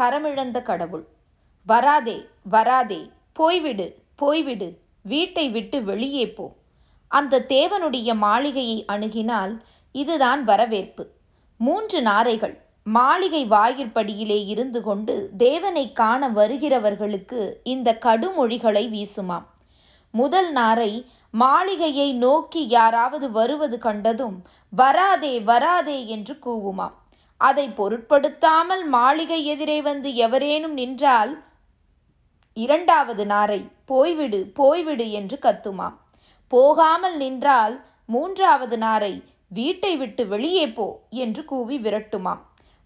கரமிழந்த கடவுள். வராதே வராதே போய்விடு போய்விடு வீட்டை விட்டு வெளியே போ. அந்த தேவனுடைய மாளிகையை அணுகினால் இதுதான் வரவேற்பு. மூன்று நாரைகள் மாளிகை வாயிற்படியிலே இருந்து கொண்டு தேவனை காண வருகிறவர்களுக்கு இந்த கடுமொழிகளை வீசுமாம். முதல் நாரை மாளிகையை நோக்கி யாராவது வருவது கண்டதும் வராதே வராதே என்று கூவுமாம். அதை பொருட்படுத்தாமல் மாளிகை எதிரே வந்து எவரேனும் நின்றால் இரண்டாவது நாரை போய்விடு போய்விடு என்று கத்துமாம். போகாமல் நின்றால் மூன்றாவது நாரை வீட்டை விட்டு வெளியே போ என்று கூவி விரட்டுமாம்.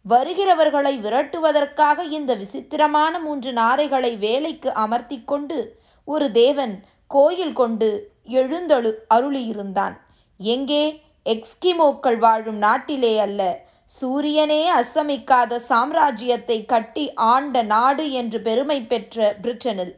வருகிறவர்களை விரட்டுவதற்காக இந்த விசித்திரமான மூன்று நாரைகளை வேலைக்கு அமர்த்தி கொண்டு ஒரு தேவன் கோயில் கொண்டு எழுந்தழு அருளியிருந்தான். எங்கே? எக்ஸ்கிமோக்கள் வாழும் நாட்டிலே அல்ல. சூரியனே அஸ்தமிக்காத சாம்ராஜ்யத்தை கட்டி ஆண்ட நாடு என்று பெருமை பெற்ற பிரிட்டனில்.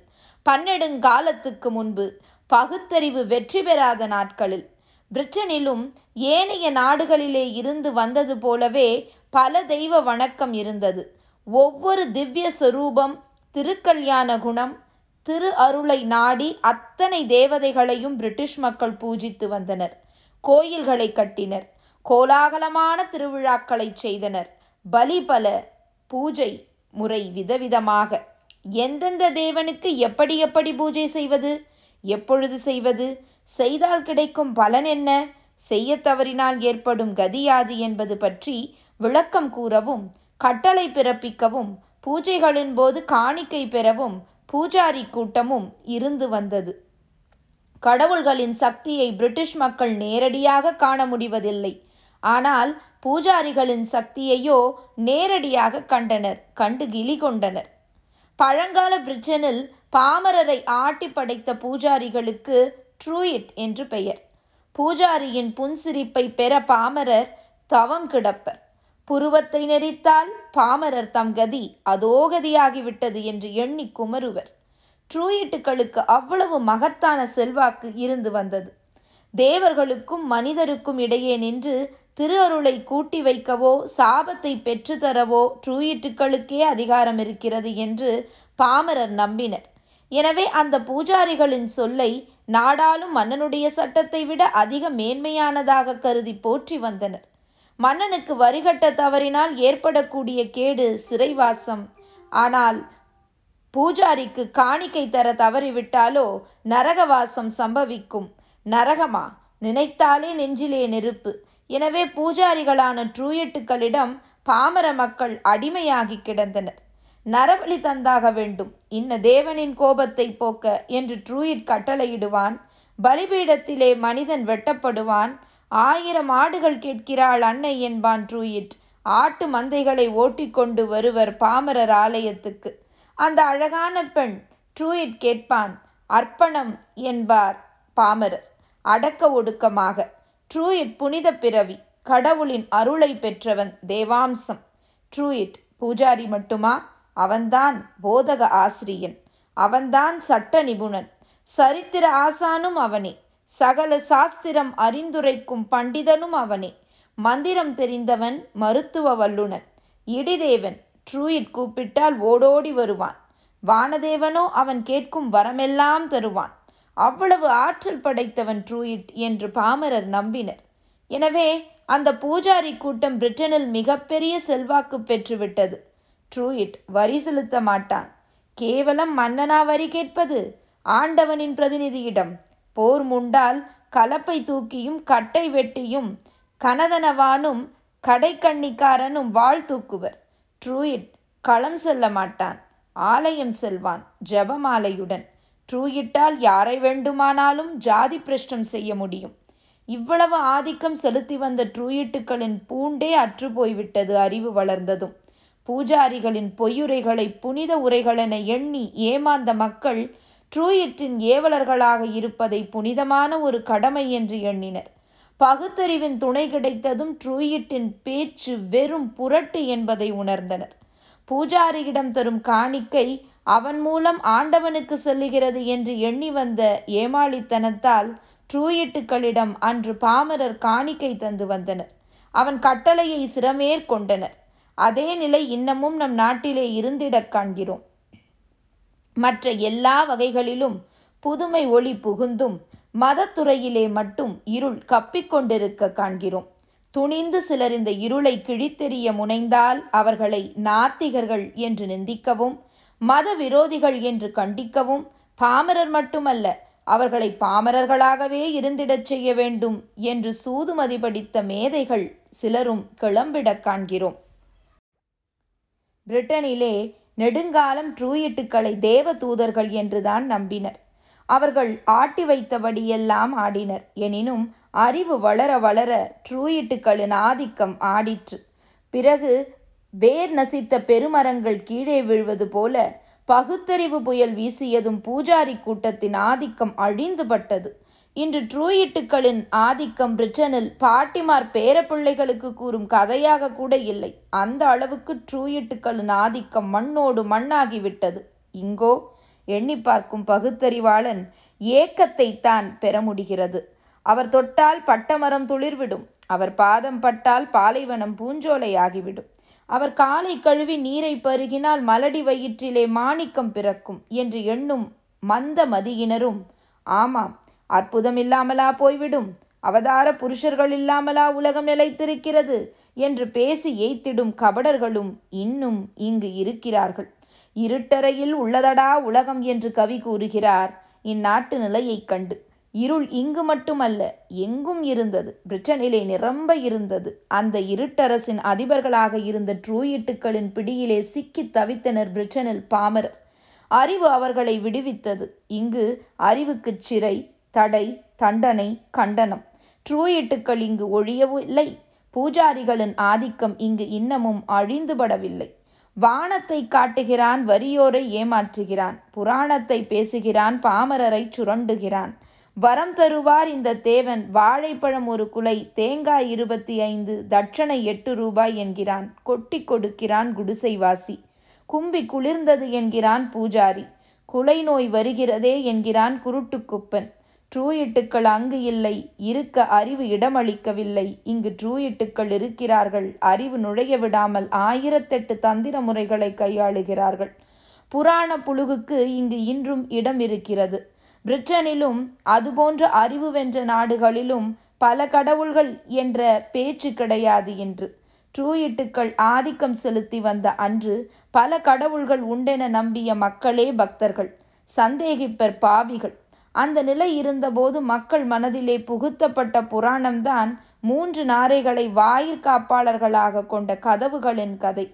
பன்னெடுங்காலத்துக்கு முன்பு பகுத்தறிவு வெற்றி பெறாத நாட்களில் பிரிட்டனிலும் ஏனைய நாடுகளிலே இருந்து வந்தது போலவே பல தெய்வ வணக்கம் இருந்தது. ஒவ்வொரு திவ்ய சொரூபம் திருக்கல்யாண குணம் திரு அருளை நாடி அத்தனை தேவதைகளையும் பிரிட்டிஷ் மக்கள் பூஜித்து வந்தனர். கோயில்களை கட்டினர். கோலாகலமான திருவிழாக்களை செய்தனர். பலி பல பூஜை முறை விதவிதமாக. எந்தெந்த தேவனுக்கு எப்படி எப்படி பூஜை செய்வது? எப்பொழுது செய்வது? செய்தால் கிடைக்கும் பலன் என்ன? செய்ய தவறினால் ஏற்படும் கதியாது என்பது பற்றி விளக்கம் கூறவும் கட்டளை பிறப்பிக்கவும் பூஜைகளின் போது காணிக்கை பெறவும் பூஜாரி கூட்டமும் இருந்து வந்தது. கடவுள்களின் சக்தியை பிரிட்டிஷ் மக்கள் நேரடியாக காண முடிவதில்லை. ஆனால் பூஜாரிகளின் சக்தியையோ நேரடியாக கண்டனர் கண்டு கிளி கொண்டனர். பழங்கால பிரிட்டனில் பாமரரை ஆட்டி படைத்த பூஜாரிகளுக்கு ட்ரூயிட் என்று பெயர். பூஜாரியின் புன்சிரிப்பை பெற பாமரர் தவம் கிடப்பர். புருவத்தை நெறித்தால் பாமரர் தம் கதி அதோகதியாகிவிட்டது என்று எண்ணி குமருவர். ட்ரூயிட்டுகளுக்கு அவ்வளவு மகத்தான செல்வாக்கு இருந்து வந்தது. தேவர்களுக்கும் மனிதருக்கும் இடையே நின்று திரு அருளை கூட்டி வைக்கவோ சாபத்தை பெற்றுத்தரவோ ட்ரூயிட்டுகளுக்கே அதிகாரம் இருக்கிறது என்று பாமரர் நம்பினர். எனவே அந்த பூஜாரிகளின் சொல்லை நாடாளும் மன்னனுடைய சட்டத்தை விட அதிக மேன்மையானதாக கருதி போற்றி வந்தனர். மன்னனுக்கு வரிகட்ட தவறினால் ஏற்படக்கூடிய கேடு சிறைவாசம். ஆனால் பூஜாரிக்கு காணிக்கை தர தவறிவிட்டாலோ நரகவாசம் சம்பவிக்கும். நரகமா? நினைத்தாலே நெஞ்சிலே நெருப்பு. எனவே பூஜாரிகளான ட்ரூயட்டுகளிடம் பாமர மக்கள் அடிமையாகி கிடந்தனர். நரபலி தந்தாக வேண்டும். இன்ன தேவனின் கோபத்தை போக்க என்று ட்ரூயிட் கட்டளையிடுவான். பலிபீடத்திலே மனிதன் வெட்டப்படுவான். ஆயிரம் ஆடுகள் கேட்கிறாள் அன்னை என்பான் ட்ரூயிட். ஆட்டு மந்தைகளை ஓட்டிக்கொண்டு வருவர் பாமரர் ஆலயத்துக்கு. அந்த அழகான பெண் ட்ரூயிட் கேட்பான் அர்ப்பணம் என்பார் பாமரர் அடக்க ஒடுக்கமாக. ட்ரூயிட் புனித பிறவி கடவுளின் அருளை பெற்றவன் தேவாம்சம். ட்ரூயிட் பூஜாரி மட்டுமா? அவன்தான் போதக ஆசிரியன். அவன்தான் சட்ட நிபுணன். சரித்திர ஆசானும் அவனே. சகல சாஸ்திரம் அறிந்துரைக்கும் பண்டிதனும் அவனே. மந்திரம் தெரிந்தவன் மருத்துவ வல்லுனன் இடிதேவன் ட்ரூயிட் கூப்பிட்டால் ஓடோடி வருவான். வானதேவனோ அவன் கேட்கும் வரமெல்லாம் தருவான். அவ்வளவு ஆற்றல் படைத்தவன் ட்ரூயிட் என்று பாமரர் நம்பினர். எனவே அந்த பூஜாரி கூட்டம் பிரிட்டனில் மிகப்பெரிய செல்வாக்கு பெற்றுவிட்டது. ட்ரூயிட் வரி செலுத்த மாட்டான். கேவலம் மன்னனா வரி கேட்பது? ஆண்டவனின் பிரதிநிதியிடம். போர் முண்டால் கலப்பை தூக்கியும் கட்டை வெட்டியும் கனதனவானும் கடைக்கண்ணிக்காரனும் வாழ் தூக்குவர். ட்ரூயிட் களம் செல்ல மாட்டான். ஆலயம் செல்வான் ஜபமாலையுடன். ட்ரூயிட்டால் யாரை வேண்டுமானாலும் ஜாதி பிரஷ்டம் செய்ய முடியும். இவ்வளவு ஆதிக்கம் செலுத்தி வந்த ட்ரூயிட்டுகளின் பூண்டே அற்று போய்விட்டது அறிவு வளர்ந்ததும். பூஜாரிகளின் பொய்யுரைகளை புனித உரைகளென எண்ணி ஏமாந்த மக்கள் ட்ரூயிட்டின் ஏவலர்களாக இருப்பதை புனிதமான ஒரு கடமை என்று எண்ணினர். பகுத்தறிவின் துணை கிடைத்ததும் ட்ரூயிட்டின் பேச்சு வெறும் புரட்டு என்பதை உணர்ந்தனர். பூஜாரியிடம் தரும் காணிக்கை அவன் மூலம் ஆண்டவனுக்கு செல்லுகிறது என்று எண்ணி வந்த ஏமாளித்தனத்தால் ட்ரூயிட்டுகளிடம் அன்று பாமரர் காணிக்கை தந்து வந்தனர். அவன் கட்டளையை சிரமேற்கொண்டனர் அதே நிலை இன்னமும் நம் நாட்டிலே இருந்திடக் காண்கிறோம். மற்ற எல்லா வகைகளிலும் புதுமை ஒளி புகுந்தும் மதத்துறையிலே மட்டும் இருள் கப்பிக்கொண்டிருக்க காண்கிறோம். துணிந்து சிலர் இந்த இருளை கிழித்தெறிய முனைந்தால் அவர்களை நாத்திகர்கள் என்று நிந்திக்கவும் மத விரோதிகள் என்று கண்டிக்கவும் பாமரர் மட்டுமல்ல அவர்களை பாமரர்களாகவே இருந்திடச் செய்ய வேண்டும் என்று சூதுமதி படித்த மேதைகள் சிலரும் கிளம்பிடக் காண்கிறோம். பிரிட்டனிலே நெடுங்காலம் ட்ரூயிட்டுக்களை தேவ தூதர்கள் என்றுதான் நம்பினர். அவர்கள் ஆட்டி வைத்தபடியெல்லாம் ஆடினர். எனினும் அறிவு வளர வளர ட்ரூயிட்டுகளின் ஆதிக்கம் ஆடிற்று. பிறகு வேர் நசித்த பெருமரங்கள் கீழே விழுவது போல பகுத்தறிவு புயல் வீசியதும் பூஜாரி கூட்டத்தின் ஆதிக்கம் அழிந்துபட்டது. இன்று ட்ரூயிட்டுகளின் ஆதிக்கம் பிரிட்டனில் பாட்டிமார் பேரப்பிள்ளைகளுக்கு கூறும் கதையாக கூட இல்லை. அந்த அளவுக்கு ட்ரூயிட்டுகளின் ஆதிக்கம் மண்ணோடு மண்ணாகிவிட்டது. இங்கோ எண்ணி பார்க்கும் பகுத்தறிவாளன் ஏக்கத்தை தான் பெற முடிகிறது. அவர் தொட்டால் பட்டமரம் துளிர்விடும். அவர் பாதம் பட்டால் பாலைவனம் பூஞ்சோலை ஆகிவிடும் அவர் காலை கழுவி நீரை பருகினால் மலடி வயிற்றிலே மாணிக்கம் பிறக்கும் என்று எண்ணும் மந்த மதியினரும் ஆமாம் அற்புதம் இல்லாமலா போய்விடும் அவதார புருஷர்கள் இல்லாமலா உலகம் நிலைத்திருக்கிறது என்று பேசி ஏய்த்திடும் கபடர்களும் இன்னும் இங்கு இருக்கிறார்கள். இருட்டறையில் உள்ளதடா உலகம் என்று கவி கூறுகிறார் இந்நாட்டு நிலையைக் கண்டு. இருள் இங்கு மட்டுமல்ல எங்கும் இருந்தது. பிரிட்டனிலே நிரம்ப இருந்தது. அந்த இருட்டரசின் அதிபர்களாக இருந்த ட்ரூயிட்டுக்களின் பிடியிலே சிக்கி தவித்தனர் பிரிட்டனில் பாமரர் அறிவு அவர்களை விடுவித்தது. இங்கு அறிவுக்கு சிறை தடை தண்டனை கண்டனம். ட்ரூயிட்டுக்கள் இங்கு ஒழியவில்லை பூஜாரிகளின் ஆதிக்கம் இங்கு இன்னமும் அழிந்துபடவில்லை. வானத்தை காட்டுகிறான் வறியோரை ஏமாற்றுகிறான். புராணத்தை பேசுகிறான் பாமரரை சுரண்டுகிறான். வரம் தருவார் இந்த தேவன். வாழைப்பழம் ஒரு குலை தேங்காய் இருபத்தி ஐந்து தட்சணை எட்டு ரூபாய் என்கிறான். கொட்டி கொடுக்கிறான் குடிசைவாசி. கும்பி குளிர்ந்தது என்கிறான் பூஜாரி. குலை நோய் வருகிறதே என்கிறான் குருட்டுக்குப்பன். ட்ரூயிட்டுக்கள் அங்கு இல்லை இருக்க அறிவு இடமளிக்கவில்லை. இங்கு ட்ரூயிட்டுக்கள் இருக்கிறார்கள் அறிவு நுழைய விடாமல் ஆயிரத்தெட்டு தந்திர முறைகளை கையாளுகிறார்கள். புராண புழுகுக்கு இங்கு இன்றும் இடம் இருக்கிறது. பிரிட்டனிலும் அதுபோன்ற அறிவு வென்ற நாடுகளிலும் பல கடவுள்கள் என்ற பேச்சு கிடையாது என்று ட்ரூயிட்டுக்கள் ஆதிக்கம் செலுத்தி வந்த அன்று பல கடவுள்கள் உண்டென நம்பிய மக்களே பக்தர்கள் சந்தேகிப்பர் பாவிகள். அந்த நிலை இருந்தபோது மக்கள் மனதிலே புகுத்தப்பட்ட புராணம்தான் மூன்று நாரைகளை வாயிற்காப்பாளர்களாக கொண்ட கதவுகளின் கதை.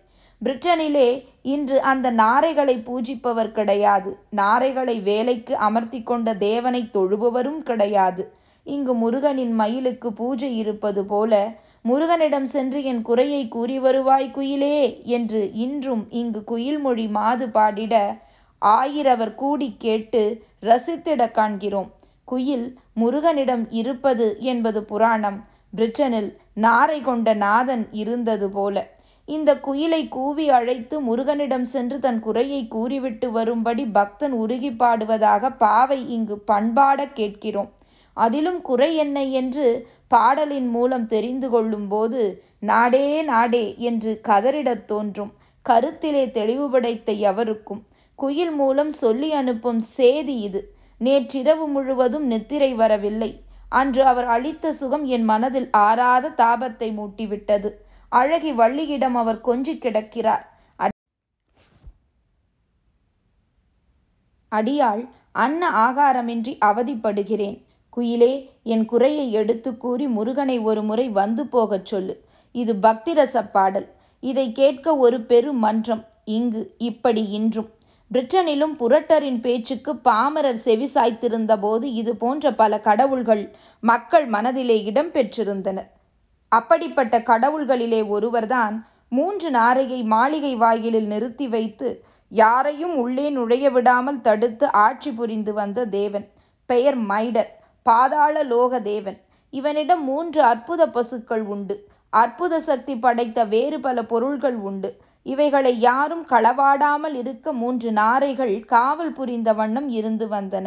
பிரிட்டனிலே இன்று அந்த நாரைகளை பூஜிப்பவர் கிடையாது. நாரைகளை வேலைக்கு அமர்த்தி கொண்ட தேவனை தொழுபவரும் கிடையாது. இங்கு முருகனின் மயிலுக்கு பூஜை இருப்பது போல முருகனிடம் சென்று என் குறையை கூறி வருவாய் குயிலே என்று இன்றும் இங்கு குயில்மொழி மாது பாடிட ஆயிரவர் கூடி கேட்டு ரசித்திட காண்கிறோம். குயில் முருகனிடம் இருப்பது என்பது புராணம். பிரிட்டனில் நாரை கொண்ட நாதன் இருந்தது போல. இந்த குயிலை கூவி அழைத்து முருகனிடம் சென்று தன் குறையை கூறிவிட்டு வரும்படி பக்தன் உருகி பாடுவதாக பாவை இங்கு பண்பாட கேட்கிறோம். அதிலும் குறை என்ன என்று பாடலின் மூலம் தெரிந்து கொள்ளும் போது நாடே நாடே என்று கதறிடத் தோன்றும். கருத்திலே தெளிவு படைத்த எவருக்கும் குயில் மூலம் சொல்லி அனுப்பும் சேதி இது. நேற்றிரவு முழுவதும் நித்திரை வரவில்லை. அன்று அவர் அளித்த சுகம் என் மனதில் ஆறாத தாபத்தை மூட்டிவிட்டது. அழகி வள்ளியிடம் அவர் கொஞ்சி கிடக்கிறார். அடியாள் அன்ன ஆகாரமின்றி அவதிப்படுகிறேன். குயிலே என் குறையை எடுத்து கூறி முருகனை ஒரு முறை வந்து போகச் சொல்லு. இது பக்திரச பாடல். இதை கேட்க ஒரு பெரு மன்றம். இங்கு இப்படி இன்றும். பிரிட்டனிலும் புரட்டரின் பேச்சுக்கு பாமரர் செவி சாய்த்திருந்த போது இது போன்ற பல கடவுள்கள் மக்கள் மனதிலே இடம் பெற்றிருந்தனர். அப்படிப்பட்ட கடவுள்களிலே ஒருவர்தான் மூன்று நாரையை மாளிகை வாயிலில் நிறுத்தி வைத்து யாரையும் உள்ளே நுழைய விடாமல் தடுத்து ஆட்சி புரிந்து வந்த தேவன். பெயர் மைடர் பாதாள லோக தேவன். இவனிடம் மூன்று அற்புத பசுக்கள் உண்டு. அற்புத சக்தி படைத்த வேறு பல பொருள்கள் உண்டு. இவைகளை யாரும் களவாடாமல் இருக்க மூன்று நாரைகள் காவல் புரிந்த வண்ணம் இருந்து வந்தன.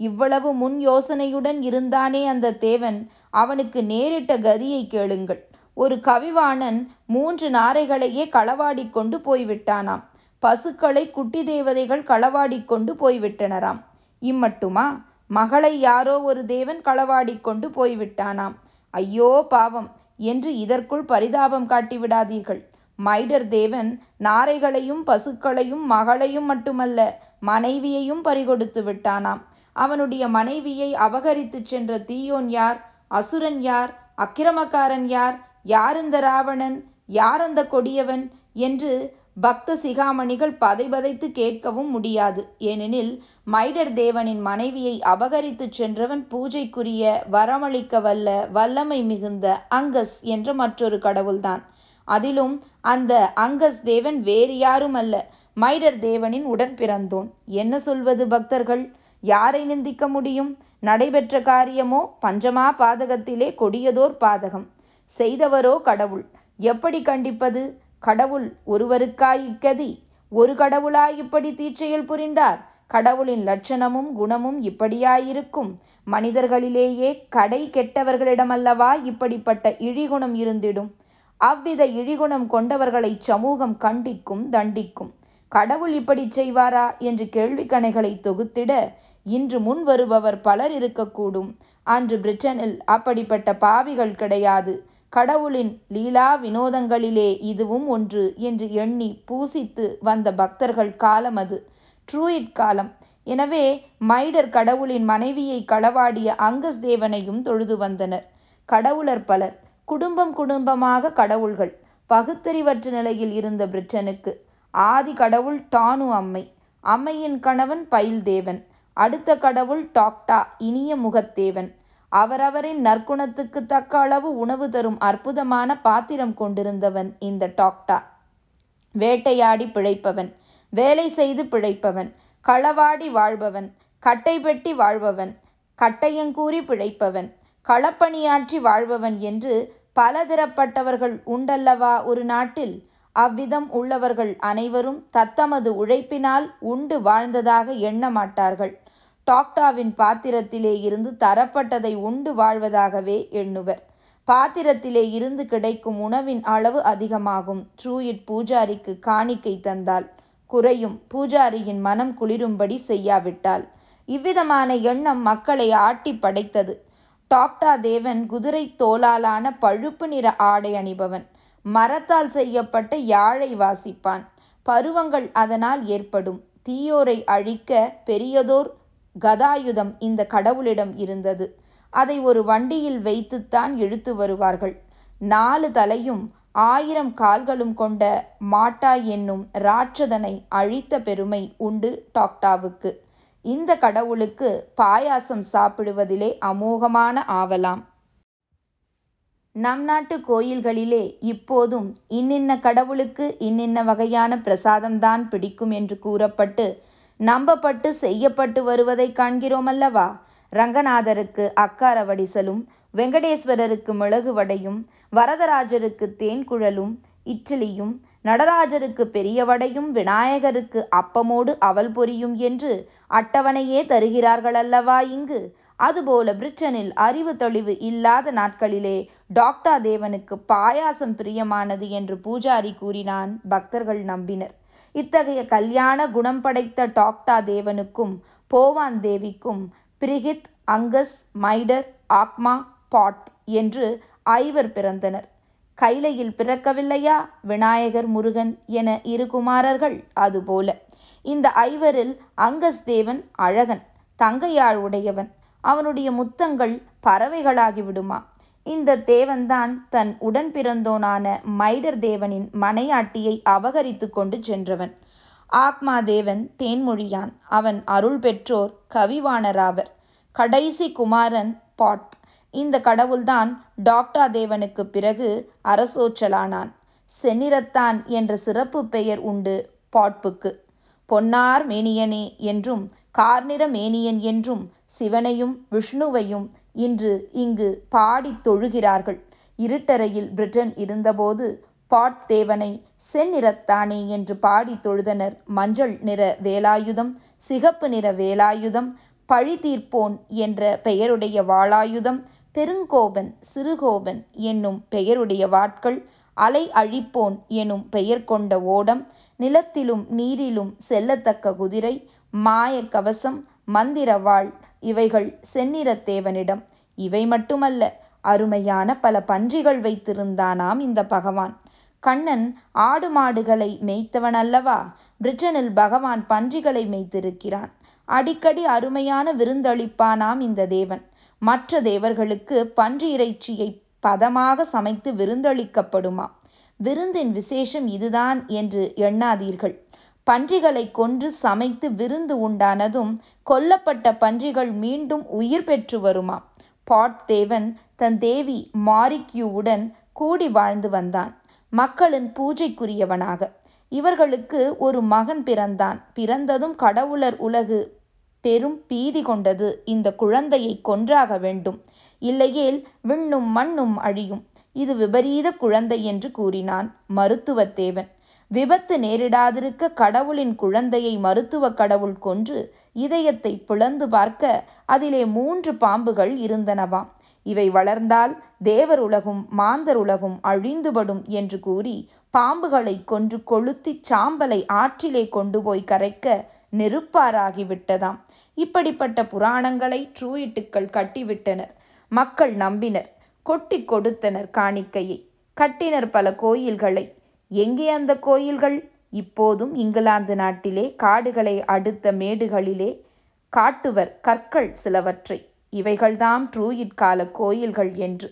இவ்வளவு முன் யோசனையுடன் இருந்தானே அந்த தேவன். அவனுக்கு நேரிட்ட கதியை கேளுங்கள். ஒரு கவிவாணன் மூன்று நாரைகளையே களவாடி கொண்டு போய்விட்டானாம். பசுக்களை குட்டி தேவதைகள் களவாடி கொண்டு போய்விட்டனராம். இம்மட்டுமா? மகளை யாரோ ஒரு தேவன் களவாடி கொண்டு போய்விட்டானாம். ஐயோ பாவம்! என்று இதற்குள் பரிதாபம் காட்டிவிடாதீர்கள் மைடர் தேவன் நாரைகளையும் பசுக்களையும் மகளையும் மட்டுமல்ல மனைவியையும் பறிகொடுத்து விட்டானாம். அவனுடைய மனைவியை அபகரித்துச் சென்ற தீயோன் யார்? அசுரன் யார்? அக்கிரமக்காரன் யார்? யார் இந்த ராவணன்? யார் அந்த கொடியவன்? என்று பக்த சிகாமணிகள் பதைபதைத்து கேட்கவும் முடியாது. ஏனெனில் மைடர் தேவனின் மனைவியை அபகரித்துச் சென்றவன் பூஜைக்குரிய வரமளிக்க வல்ல வல்லமை மிகுந்த அங்கஸ் என்ற மற்றொரு கடவுள்தான். அதிலும் அந்த அங்கஸ் தேவன் வேறு யாரும் அல்ல மைடர் தேவனின் உடன் பிறந்தோன். என்ன சொல்வது பக்தர்கள்? யாரை நிந்திக்க முடியும்? நடைபெற்ற காரியமோ பஞ்சமா பாதகத்திலே கொடியதோர் பாதகம். செய்தவரோ கடவுள். எப்படி கண்டிப்பது? கடவுள் ஒருவருக்காய் இக்கதி. ஒரு கடவுளாய் இப்படி தீட்சையில் புரிந்தார்? கடவுளின் லட்சணமும் குணமும் இப்படியாயிருக்கும். மனிதர்களிலேயே கடை கெட்டவர்களிடமல்லவா இப்படிப்பட்ட இழிகுணம் இருந்திடும்? அவ்வித இழிகுணம் கொண்டவர்களை சமூகம் கண்டிக்கும் தண்டிக்கும். கடவுள் இப்படி செய்வாரா? என்று கேள்வி கணைகளை தொகுத்திட இன்று முன் வருபவர் பலர் இருக்கக்கூடும். அன்று பிரிட்டனில் அப்படிப்பட்ட பாவிகள் கிடையாது. கடவுளின் லீலா வினோதங்களிலே இதுவும் ஒன்று என்று எண்ணி பூசித்து வந்த பக்தர்கள் காலம் அது. ட்ரூயிட் காலம். எனவே மைடர் கடவுளின் மனைவியை களவாடிய அங்கஸ் தேவனையும் தொழுது வந்தனர். கடவுளர் பலர். குடும்பம் குடும்பமாக கடவுள்கள். பகுத்தறிவற்ற நிலையில் இருந்த பிரிட்டனுக்கு. ஆதி கடவுள் டானு அம்மை. அம்மையின் கணவன் பயில் தேவன். அடுத்த கடவுள் டாக்டா இனிய முகத்தேவன். அவரவரின் நற்குணத்துக்கு தக்க அளவு உணவு தரும் அற்புதமான பாத்திரம் கொண்டிருந்தவன் இந்த டாக்டா. வேட்டையாடி பிழைப்பவன் வேலை செய்து பிழைப்பவன் களவாடி வாழ்பவன் கட்டை பெட்டி வாழ்பவன் கட்டையங்கூறி பிழைப்பவன் களப்பணியாற்றி வாழ்பவன் என்று பலதரப்பட்டவர்கள் உண்டல்லவா ஒரு நாட்டில்? அவ்விதம் உள்ளவர்கள் அனைவரும் தத்தமது உழைப்பினால் உண்டு வாழ்ந்ததாக எண்ண மாட்டார்கள். டாக்டாவின் பாத்திரத்திலே இருந்து தரப்பட்டதை உண்டு வாழ்வதாகவே எண்ணுவர். பாத்திரத்திலே இருந்து கிடைக்கும் உணவின் அளவு அதிகமாகும். ட்ரூயிட் பூஜாரிக்கு காணிக்கை தந்தால் குறையும். பூஜாரியின் மனம் குளிரும்படி செய்யாவிட்டால். இவ்விதமான எண்ணம் மக்களை ஆட்டி படைத்தது. டாக்டா தேவன் குதிரை தோலாலான பழுப்பு நிற ஆடை அணிபவன். மரத்தால் செய்யப்பட்ட யாழை வாசிப்பான். பருவங்கள் அதனால் ஏற்படும். தீயோரை அழிக்க பெரியதோர் கதாயுதம் இந்த கடவுளிடம் இருந்தது. அதை ஒரு வண்டியில் வைத்துத்தான் இழுத்து வருவார்கள். நாலு தலையும் ஆயிரம் கால்களும் கொண்ட மாட்டா என்னும் ராட்சதனை அழித்த பெருமை உண்டு டாக்டாவுக்கு. இந்த கடவுளுக்கு பாயாசம் சாப்பிடுவதிலே அமோகமான ஆவலாம். நம் நாட்டு கோயில்களிலே இப்போதும் இன்னின்ன கடவுளுக்கு இன்னின்ன வகையான பிரசாதம்தான் பிடிக்கும் என்று கூறப்பட்டு நம்பப்பட்டு செய்யப்பட்டு வருவதை காண்கிறோம் அல்லவா? ரங்கநாதருக்கு அக்கார வடிசலும் வெங்கடேஸ்வரருக்கு மிளகு வடையும் வரதராஜருக்கு தேன்குழலும் இட்லியும் நடராஜருக்கு பெரிய வடையும் விநாயகருக்கு அப்பமோடு அவல் பொரியும் என்று அட்டவணையே தருகிறார்கள் அல்லவா இங்கு? அதுபோல பிரிட்டனில் அறிவு தெளிவு இல்லாத நாட்களிலே டாக்டா தேவனுக்கு பாயாசம் பிரியமானது என்று பூஜாரி கூறினான் பக்தர்கள் நம்பினர். இத்தகைய கல்யாண குணம் படைத்த டாக்டா தேவனுக்கும் போவான் தேவிக்கும் பிரிகித் அங்கஸ் மைடர் ஆக்மா பாட் என்று ஐவர் பிறந்தனர். கைலையில் பிறக்கவில்லையா? விநாயகர் முருகன் என இரு குமாரர்கள் அதுபோல. இந்த ஐவரில் அங்கஸ் தேவன் அழகன் தங்கையாள் உடையவன் அவனுடைய முத்தங்கள் பறவைகளாகி விடுமா? இந்த தேவன்தான் தன் உடன் பிறந்தோனான மைடர் தேவனின் மனையாட்டியை அபகரித்து கொண்டு சென்றவன். ஆத்மா தேவன் தேன்மொழியான். அவன் அருள் பெற்றோர் கவிவாணராவர். கடைசி குமாரன் பாட். இந்த கடவுள்தான் டாக்டா தேவனுக்கு பிறகு அரசோச்சலானான் செந்நிறத்தான் என்ற சிறப்பு பெயர் உண்டு பாட்புக்கு. பொன்னார் மேனியனே என்றும் கார்நிற மேனியன் என்றும் சிவனையும் விஷ்ணுவையும் இன்று இங்கு பாடி தொழுகிறார்கள். இருட்டறையில் பிரிட்டன் இருந்தபோது பாட் தேவனை செந்நிறத்தானே என்று பாடி தொழுதனர். மஞ்சள் நிற வேலாயுதம் சிகப்பு நிற வேலாயுதம் பழி தீர்ப்போன் என்ற பெயருடைய வாளாயுதம் பெருங்கோபன் சிறுகோபன் என்னும் பெயருடைய வாட்கள் அலை அழிப்போன் எனும் பெயர் கொண்ட ஓடம் நிலத்திலும் நீரிலும் செல்லத்தக்க குதிரை மாய கவசம் மந்திரவாள் இவைகள் செந்நிறத்தேவனிடம். இவை மட்டுமல்ல அருமையான பல பன்றிகள் வைத்திருந்தானாம் இந்த பகவான். கண்ணன் ஆடு மாடுகளை மேய்த்தவன் அல்லவா பிரிட்டனில் பகவான் பன்றிகளை மேய்த்திருக்கிறான். அடிக்கடி அருமையான விருந்தளிப்பானாம் இந்த தேவன். மற்ற தேவர்களுக்கு பன்றி இறைச்சியை பதமாக சமைத்து விருந்தளிக்கப்படுமா? விருந்தின் விசேஷம் இதுதான் என்று எண்ணாதீர்கள். பன்றிகளை கொன்று சமைத்து விருந்து உண்டானதும் கொல்லப்பட்ட பன்றிகள் மீண்டும் உயிர் பெற்று வருமா பாட் தேவன் தன் தேவி மாரிக்யூவுடன் கூடி வாழ்ந்து வந்தான். மக்களின் பூஜைக்குரியவனாக. இவர்களுக்கு ஒரு மகன் பிறந்தான். பிறந்ததும் கடவுளர் உலகு பெரும் பீதி கொண்டது. இந்த குழந்தையை கொன்றாக வேண்டும். இல்லையேல் விண்ணும் மண்ணும் அழியும். இது விபரீத குழந்தை என்று கூறினான் மருத்துவத்தேவன். விபத்து நேரிடாதிருக்க கடவுளின் குழந்தையை மருத்துவ கடவுள் கொன்று இதயத்தை பிளந்து பார்க்க அதிலே மூன்று பாம்புகள் இருந்தனவாம் இவை வளர்ந்தால் தேவர் உலகும் மாந்தர் உலகும் அழிந்துபடும் என்று கூறி பாம்புகளை கொன்று கொளுத்தி சாம்பலை ஆற்றிலே கொண்டு போய் கரைக்க நெருப்பாராகிவிட்டதாம். இப்படிப்பட்ட புராணங்களை ட்ரூயிட்டுக்கள் கட்டிவிட்டனர். மக்கள் நம்பினர். கொட்டி கொடுத்தனர் காணிக்கையை. கட்டினர் பல கோயில்களை. எங்கே அந்த கோயில்கள்? இப்போதும் இங்கிலாந்து நாட்டிலே காடுகளை அடுத்த மேடுகளிலே காட்டுவர் கற்கள் சிலவற்றை. இவைகள்தாம் ட்ரூயிட் கால கோயில்கள் என்று.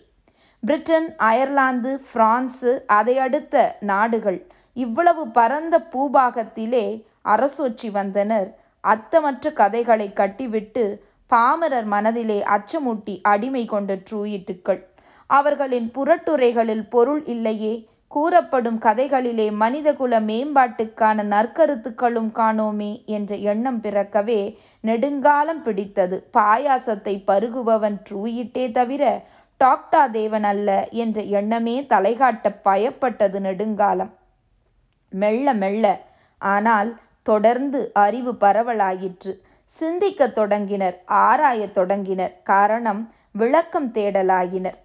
பிரிட்டன் அயர்லாந்து பிரான்சு அதை அடுத்த நாடுகள். இவ்வளவு பரந்த பூபாகத்திலே அரசொச்சி வந்தனர். அர்த்தமற்ற கதைகளை கட்டிவிட்டு பாமரர் மனதிலே அச்சமூட்டி அடிமை கொண்ட ட்ரூயிட்டுக்கள். அவர்களின் புறட்டுரைகளில் பொருள் இல்லையே. கூறப்படும் கதைகளிலே மனிதகுல மேம்பாட்டுக்கான நற்கருத்துக்களும் காணோமே என்ற எண்ணம் பிறக்கவே நெடுங்காலம் பிடித்தது. பாயாசத்தை பருகுபவன் ட்ரூயிட்டே தவிர டாக்டா தேவன் அல்ல என்ற எண்ணமே தலைகாட்ட பயப்பட்டது நெடுங்காலம். மெல்ல மெல்ல ஆனால் தொடர்ந்து அறிவு பரவலாயிற்று. சிந்திக்கத் தொடங்கினர் ஆராயத் தொடங்கினர் காரணம் விளக்கம் தேடலாயினர்.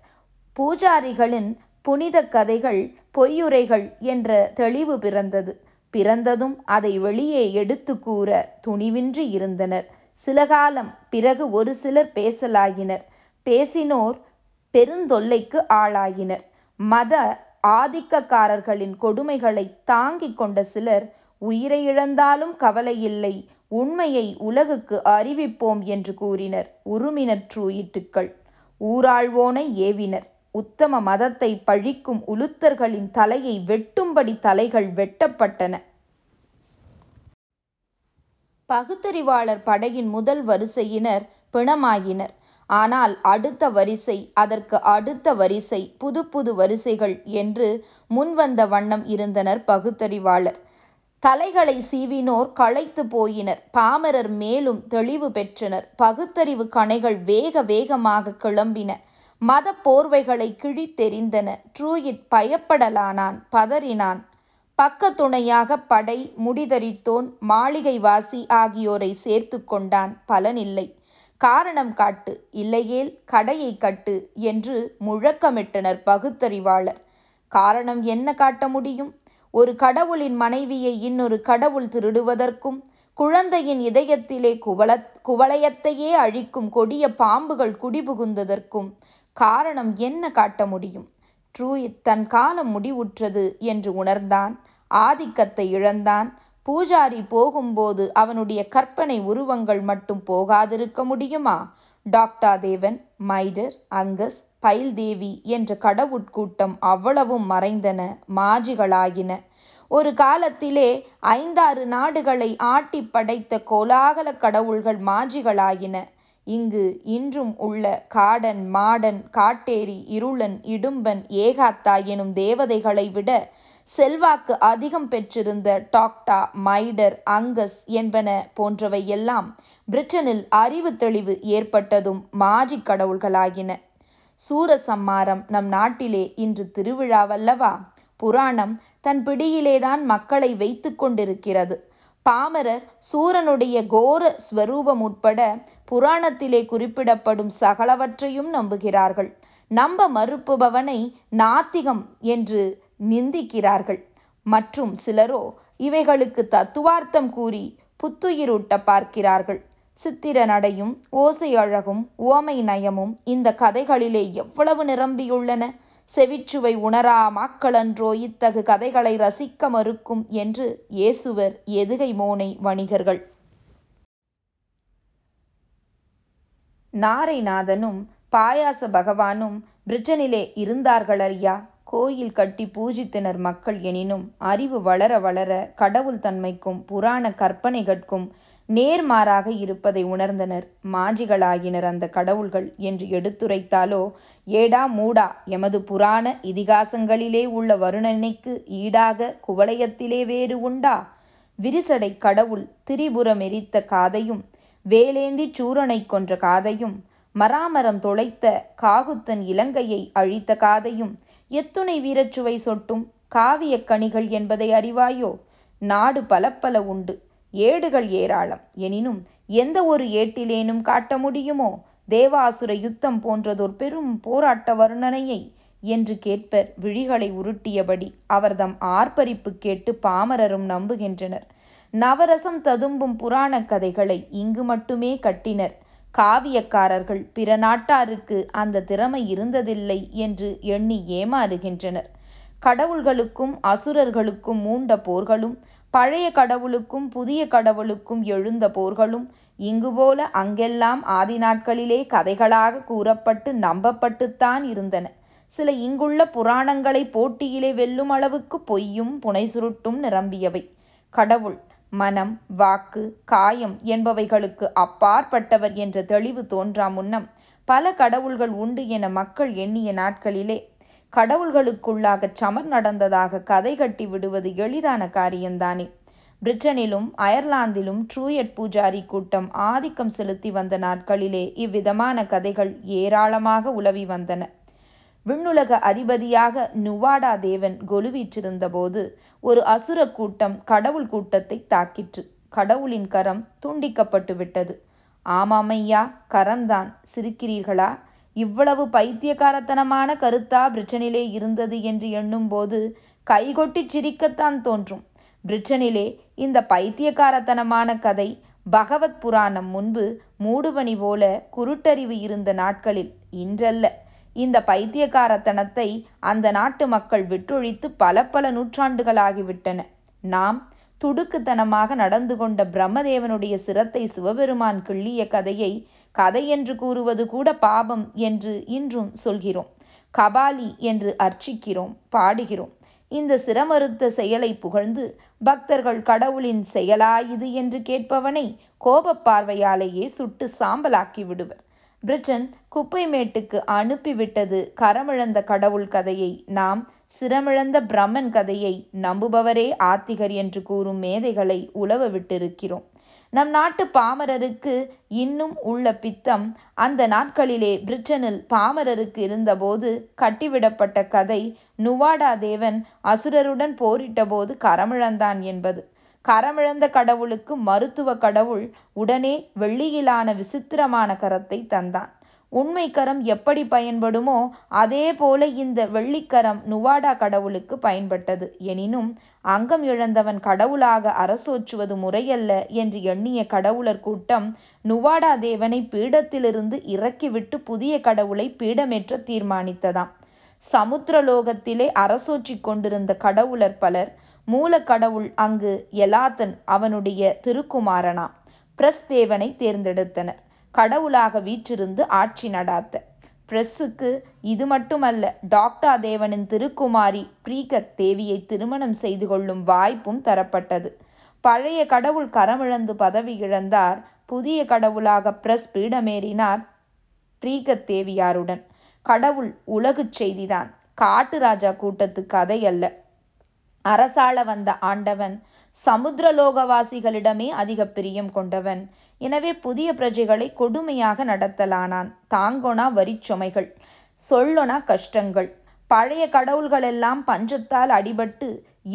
பூஜாரிகளின் புனித கதைகள் பொய்யுரைகள் என்ற தெளிவு பிறந்தது. பிறந்ததும் அதை வெளியே எடுத்து கூற துணிவின்றி இருந்தனர். சில காலம் பிறகு ஒரு சிலர் பேசலாயினர். பேசினோர் பெருந்தொல்லைக்கு ஆளாயினர். மத ஆதிக்கக்காரர்களின் கொடுமைகளை தாங்கிக் கொண்ட சிலர் உயிரை இழந்தாலும் கவலையில்லை உண்மையை உலகுக்கு அறிவிப்போம் என்று கூறினர். உருமினர் ட்ரூயிட்டுக்கள் ஊராழ்வோனை ஏவினர். உத்தம மதத்தை பழிக்கும் உலுத்தர்களின் தலையை வெட்டும்படி தலைகள் வெட்டப்பட்டன. பகுத்தறிவாளர் படையின் முதல் வரிசையினர் பிணமாயினர் ஆனால் அடுத்த வரிசை அதற்கு அடுத்த வரிசை புது புது வரிசைகள் என்று முன்வந்த வண்ணம் இருந்தனர் பகுத்தறிவாளர். தலைகளை சீவினோர் களைத்து போயினர். பாமரர் மேலும் தெளிவு பெற்றனர். பகுத்தறிவு கணைகள் வேக வேகமாக கிளம்பின. மத போர்வைகளை கிழித்தெறிந்தன. ட்ரூயிட் பயப்படலானான் பதறினான். பக்க துணையாக படை முடிதறித்தோன் மாளிகை வாசி ஆகியோரை சேர்த்து கொண்டான். பலனில்லை. காரணம் காட்டு. இல்லையேல் கடையை கட்டு என்று முழக்கமிட்டனர் பகுத்தறிவாளர். காரணம் என்ன காட்ட முடியும்? ஒரு கடவுளின் மனைவியை இன்னொரு கடவுள் திருடுவதற்கும் குழந்தையின் இதயத்திலே குவள குவளையத்தையே அழிக்கும் கொடிய பாம்புகள் குடிபுகுந்ததற்கும் காரணம் என்ன காட்ட முடியும்? ட்ரூயித் தன் காலம் முடிவுற்றது என்று உணர்ந்தான். ஆதிக்கத்தை இழந்தான். பூஜாரி போகும்போது அவனுடைய கற்பனை உருவங்கள் மட்டும் போகாதிருக்க முடியுமா? டாக்டா தேவன் மைடர் அங்கஸ் பைல் தேவி என்ற கடவுட்கூட்டம் அவ்வளவும் மறைந்தன மாஜிகளாகின. ஒரு காலத்திலே ஐந்தாறு நாடுகளை ஆட்டி படைத்த கோலாகல கடவுள்கள் மாஜிகளாயின இங்கு இன்றும் உள்ள காடன் மாடன் காட்டேரி இருளன் இடும்பன் ஏகாத்தா எனும் தேவதைகளை விட செல்வாக்கு அதிகம் பெற்றிருந்த டாக்டா மைடர் அங்கஸ் என்பன போன்றவை எல்லாம் பிரிட்டனில் அறிவு தெளிவு ஏற்பட்டதும் மாஜி கடவுள்களாகின. சூரசம்மாரம் நம் நாட்டிலே இன்று திருவிழாவல்லவா புராணம் தன் பிடியிலேதான் மக்களை வைத்து கொண்டிருக்கிறது. பாமரர் சூரனுடைய கோர ஸ்வரூபம் உட்பட புராணத்திலே குறிப்பிடப்படும் சகலவற்றையும் நம்புகிறார்கள். நம்ப மறுப்பவனை நாத்திகம் என்று நிந்திக்கிறார்கள். மற்றும் சிலரோ இவைகளுக்கு தத்துவார்த்தம் கூறி புத்துயிரூட்ட பார்க்கிறார்கள். சித்திர நடையும் ஓசை அழகும் உவமை நயமும் இந்த கதைகளிலே எவ்வளவு நிரம்பியுள்ளன? செவிச்சுவை உணரா மாக்களன்றோ இத்தகு கதைகளை ரசிக்க மறுக்கும் என்று இயேசுவர் எதுகை மோனை வணிகர்கள். நாரைநாதனும் பாயாச பகவானும் பிரிட்டனிலே இருந்தார்கள் அறியா கோயில் கட்டி பூஜித்தனர் மக்கள் எனினும் அறிவு வளர வளர கடவுள் தன்மைக்கும் புராண கற்பனைகட்கும் நேர்மாறாக இருப்பதை உணர்ந்தனர். மாஜிகளாகினர் அந்த கடவுள்கள் என்று எடுத்துரைத்தாலோ ஏடா மூடா எமது புராண இதிகாசங்களிலே உள்ள வருணனைக்கு ஈடாக குவளையத்திலே வேறு உண்டா? விரிசடை கடவுள் திரிபுரம் எரித்த காதையும் வேலேந்தி சூரனை கொன்ற காதையும் மராமரம் தொலைத்த காகுத்தன் இலங்கையை அழித்த காதையும் எத்துணை வீரச்சுவை சொட்டும் காவியக் கணிகள் என்பதை அறிவாயோ? நாடு பலப்பல உண்டு ஏடுகள் ஏராளம். எனினும் எந்த ஒரு ஏட்டிலேனும் காட்ட முடியுமோ? தேவாசுர யுத்தம் போன்றதொரு பெரும் போராட்ட வர்ணனையை என்று கேட்பர் விழிகளை உருட்டியபடி அவர்தம் ஆர்ப்பரிப்பு கேட்டு பாமரரும் நம்புகின்றனர். நவரசம் ததும்பும் புராணக் கதைகளை இங்கு மட்டுமே கட்டினர். காவியக்காரர்கள் பிற நாட்டாருக்கு அந்த திறமை இருந்ததில்லை என்று எண்ணி ஏமாறுகின்றனர். கடவுள்களுக்கும் அசுரர்களுக்கும் மூண்ட போர்களும் பழைய கடவுளுக்கும் புதிய கடவுளுக்கும் எழுந்த போர்களும் இங்கு போல அங்கெல்லாம் ஆதி நாட்களிலே கதைகளாக கூறப்பட்டு நம்பப்பட்டுத்தான் இருந்தன. சில இங்குள்ள புராணங்களை போட்டியிலே வெல்லும் அளவுக்கு பொய்யும் புனை சுருட்டும் நிரம்பியவை. கடவுள் மனம் வாக்கு காயம் என்பவைகளுக்கு அப்பாற்பட்டவர் என்ற தெளிவு தோன்றா முன்னம் பல கடவுள்கள் உண்டு என மக்கள் எண்ணிய நாட்களிலே. கடவுள்களுக்குள்ளாக சமர் நடந்ததாக கதை கட்டி விடுவது எளிதான காரியம்தானே பிரிட்டனிலும் அயர்லாந்திலும் ட்ரூயட் பூஜாரி கூட்டம் ஆதிக்கம் செலுத்தி வந்த நாட்களிலே இவ்விதமான கதைகள் ஏராளமாக உலவி வந்தன. விண்ணுலக அதிபதியாக நுவாடா தேவன் கொலுவீற்றிருந்த போது ஒரு அசுர கூட்டம் கடவுள் கூட்டத்தை தாக்கிற்று. கடவுளின் கரம் துண்டிக்கப்பட்டு விட்டது ஆமாமையா கரம்தான். சிரிக்கிறீர்களா? இவ்வளவு பைத்தியக்காரத்தனமான கருத்தா பிரிட்டனிலே இருந்தது என்று எண்ணும்போது கைகொட்டி சிரிக்கத்தான் தோன்றும். பிரிட்டனிலே இந்த பைத்தியக்காரத்தனமான கதை பகவத் புராணம் முன்பு மூடுபனி போல குருட்டறிவு இருந்த நாட்களில் இன்றல்ல. இந்த பைத்தியக்காரத்தனத்தை அந்த நாட்டு மக்கள் விட்டொழித்து பல பல நூற்றாண்டுகளாகிவிட்டன. நாம் துடுக்குத்தனமாக நடந்து கொண்ட பிரம்மதேவனுடைய சிரத்தை சிவபெருமான் கிள்ளிய கதையை கதை என்று கூறுவது கூட பாபம் என்று இன்றும் சொல்கிறோம். கபாலி என்று அர்ச்சிக்கிறோம் பாடுகிறோம். இந்த சிரமறுத்த செயலை புகழ்ந்து பக்தர்கள் கடவுளின் செயலா இது என்று கேட்பவனை கோபப்பார்வையாலேயே சுட்டு சாம்பலாக்கி விடுவர். பிரிட்டன் குப்பைமேட்டுக்கு அனுப்பிவிட்டது கரமிழந்த கடவுள் கதையை. நாம் சிரமிழந்த பிரம்மன் கதையை நம்புபவரே ஆத்திகர் என்று கூறும் மேதைகளை உழவ விட்டிருக்கிறோம். நம் நாட்டு பாமரருக்கு இன்னும் உள்ள பித்தம் அந்த நாட்களிலே பிரிட்டனில் பாமரருக்கு இருந்தபோது கட்டிவிடப்பட்ட கதை நுவாடா தேவன் அசுரருடன் போரிட்டபோது கரமிழந்தான் என்பது. கரமிழந்த கடவுளுக்கு மருத்துவ கடவுள் உடனே வெள்ளியிலான விசித்திரமான கரத்தை தந்தான். உண்மை கரம் எப்படி பயன்படுமோ அதே போல இந்த வெள்ளிக்கரம் நுவாடா கடவுளுக்கு பயன்பட்டது. எனினும் அங்கம் இழந்தவன் கடவுளாக அரசோற்றுவது முறையல்ல என்று எண்ணிய கடவுளர் கூட்டம் நுவாடா தேவனை பீடத்திலிருந்து இறக்கிவிட்டு புதிய கடவுளை பீடமேற்ற தீர்மானித்ததாம். சமுத்திரலோகத்திலே அரசோற்றிக் கொண்டிருந்த கடவுளர் பலர் மூலக்கடவுள் அங்கு எலாத்தன் அவனுடைய திருக்குமாரனாம் பிரஸ் தேவனை தேர்ந்தெடுத்தனர் கடவுளாக வீற்றிருந்து ஆட்சி நடாத்த. பிரஸ்ஸுக்கு இது மட்டுமல்ல டாக்டா தேவனின் திருக்குமாரி பிரீகத் தேவியை திருமணம் செய்து கொள்ளும் வாய்ப்பும் தரப்பட்டது. பழைய கடவுள் கரமிழந்து பதவி இழந்தார். புதிய கடவுளாக பிரஸ் பீடமேறினார் பிரீகத் தேவியாருடன். கடவுள் உலகுச் செய்திதான். காட்டு ராஜா கூட்டத்து கதை அல்ல அரசாள வந்த ஆண்டவன் சமுத்திரலோகவாசிகளிடமே அதிக பிரியம் கொண்டவன். எனவே புதிய பிரஜைகளை கொடுமையாக நடத்தலானான். தாங்கோனா வரிச்சுமைகள் சொல்லொனா கஷ்டங்கள். பழைய கடவுள்களெல்லாம் பஞ்சத்தால் அடிபட்டு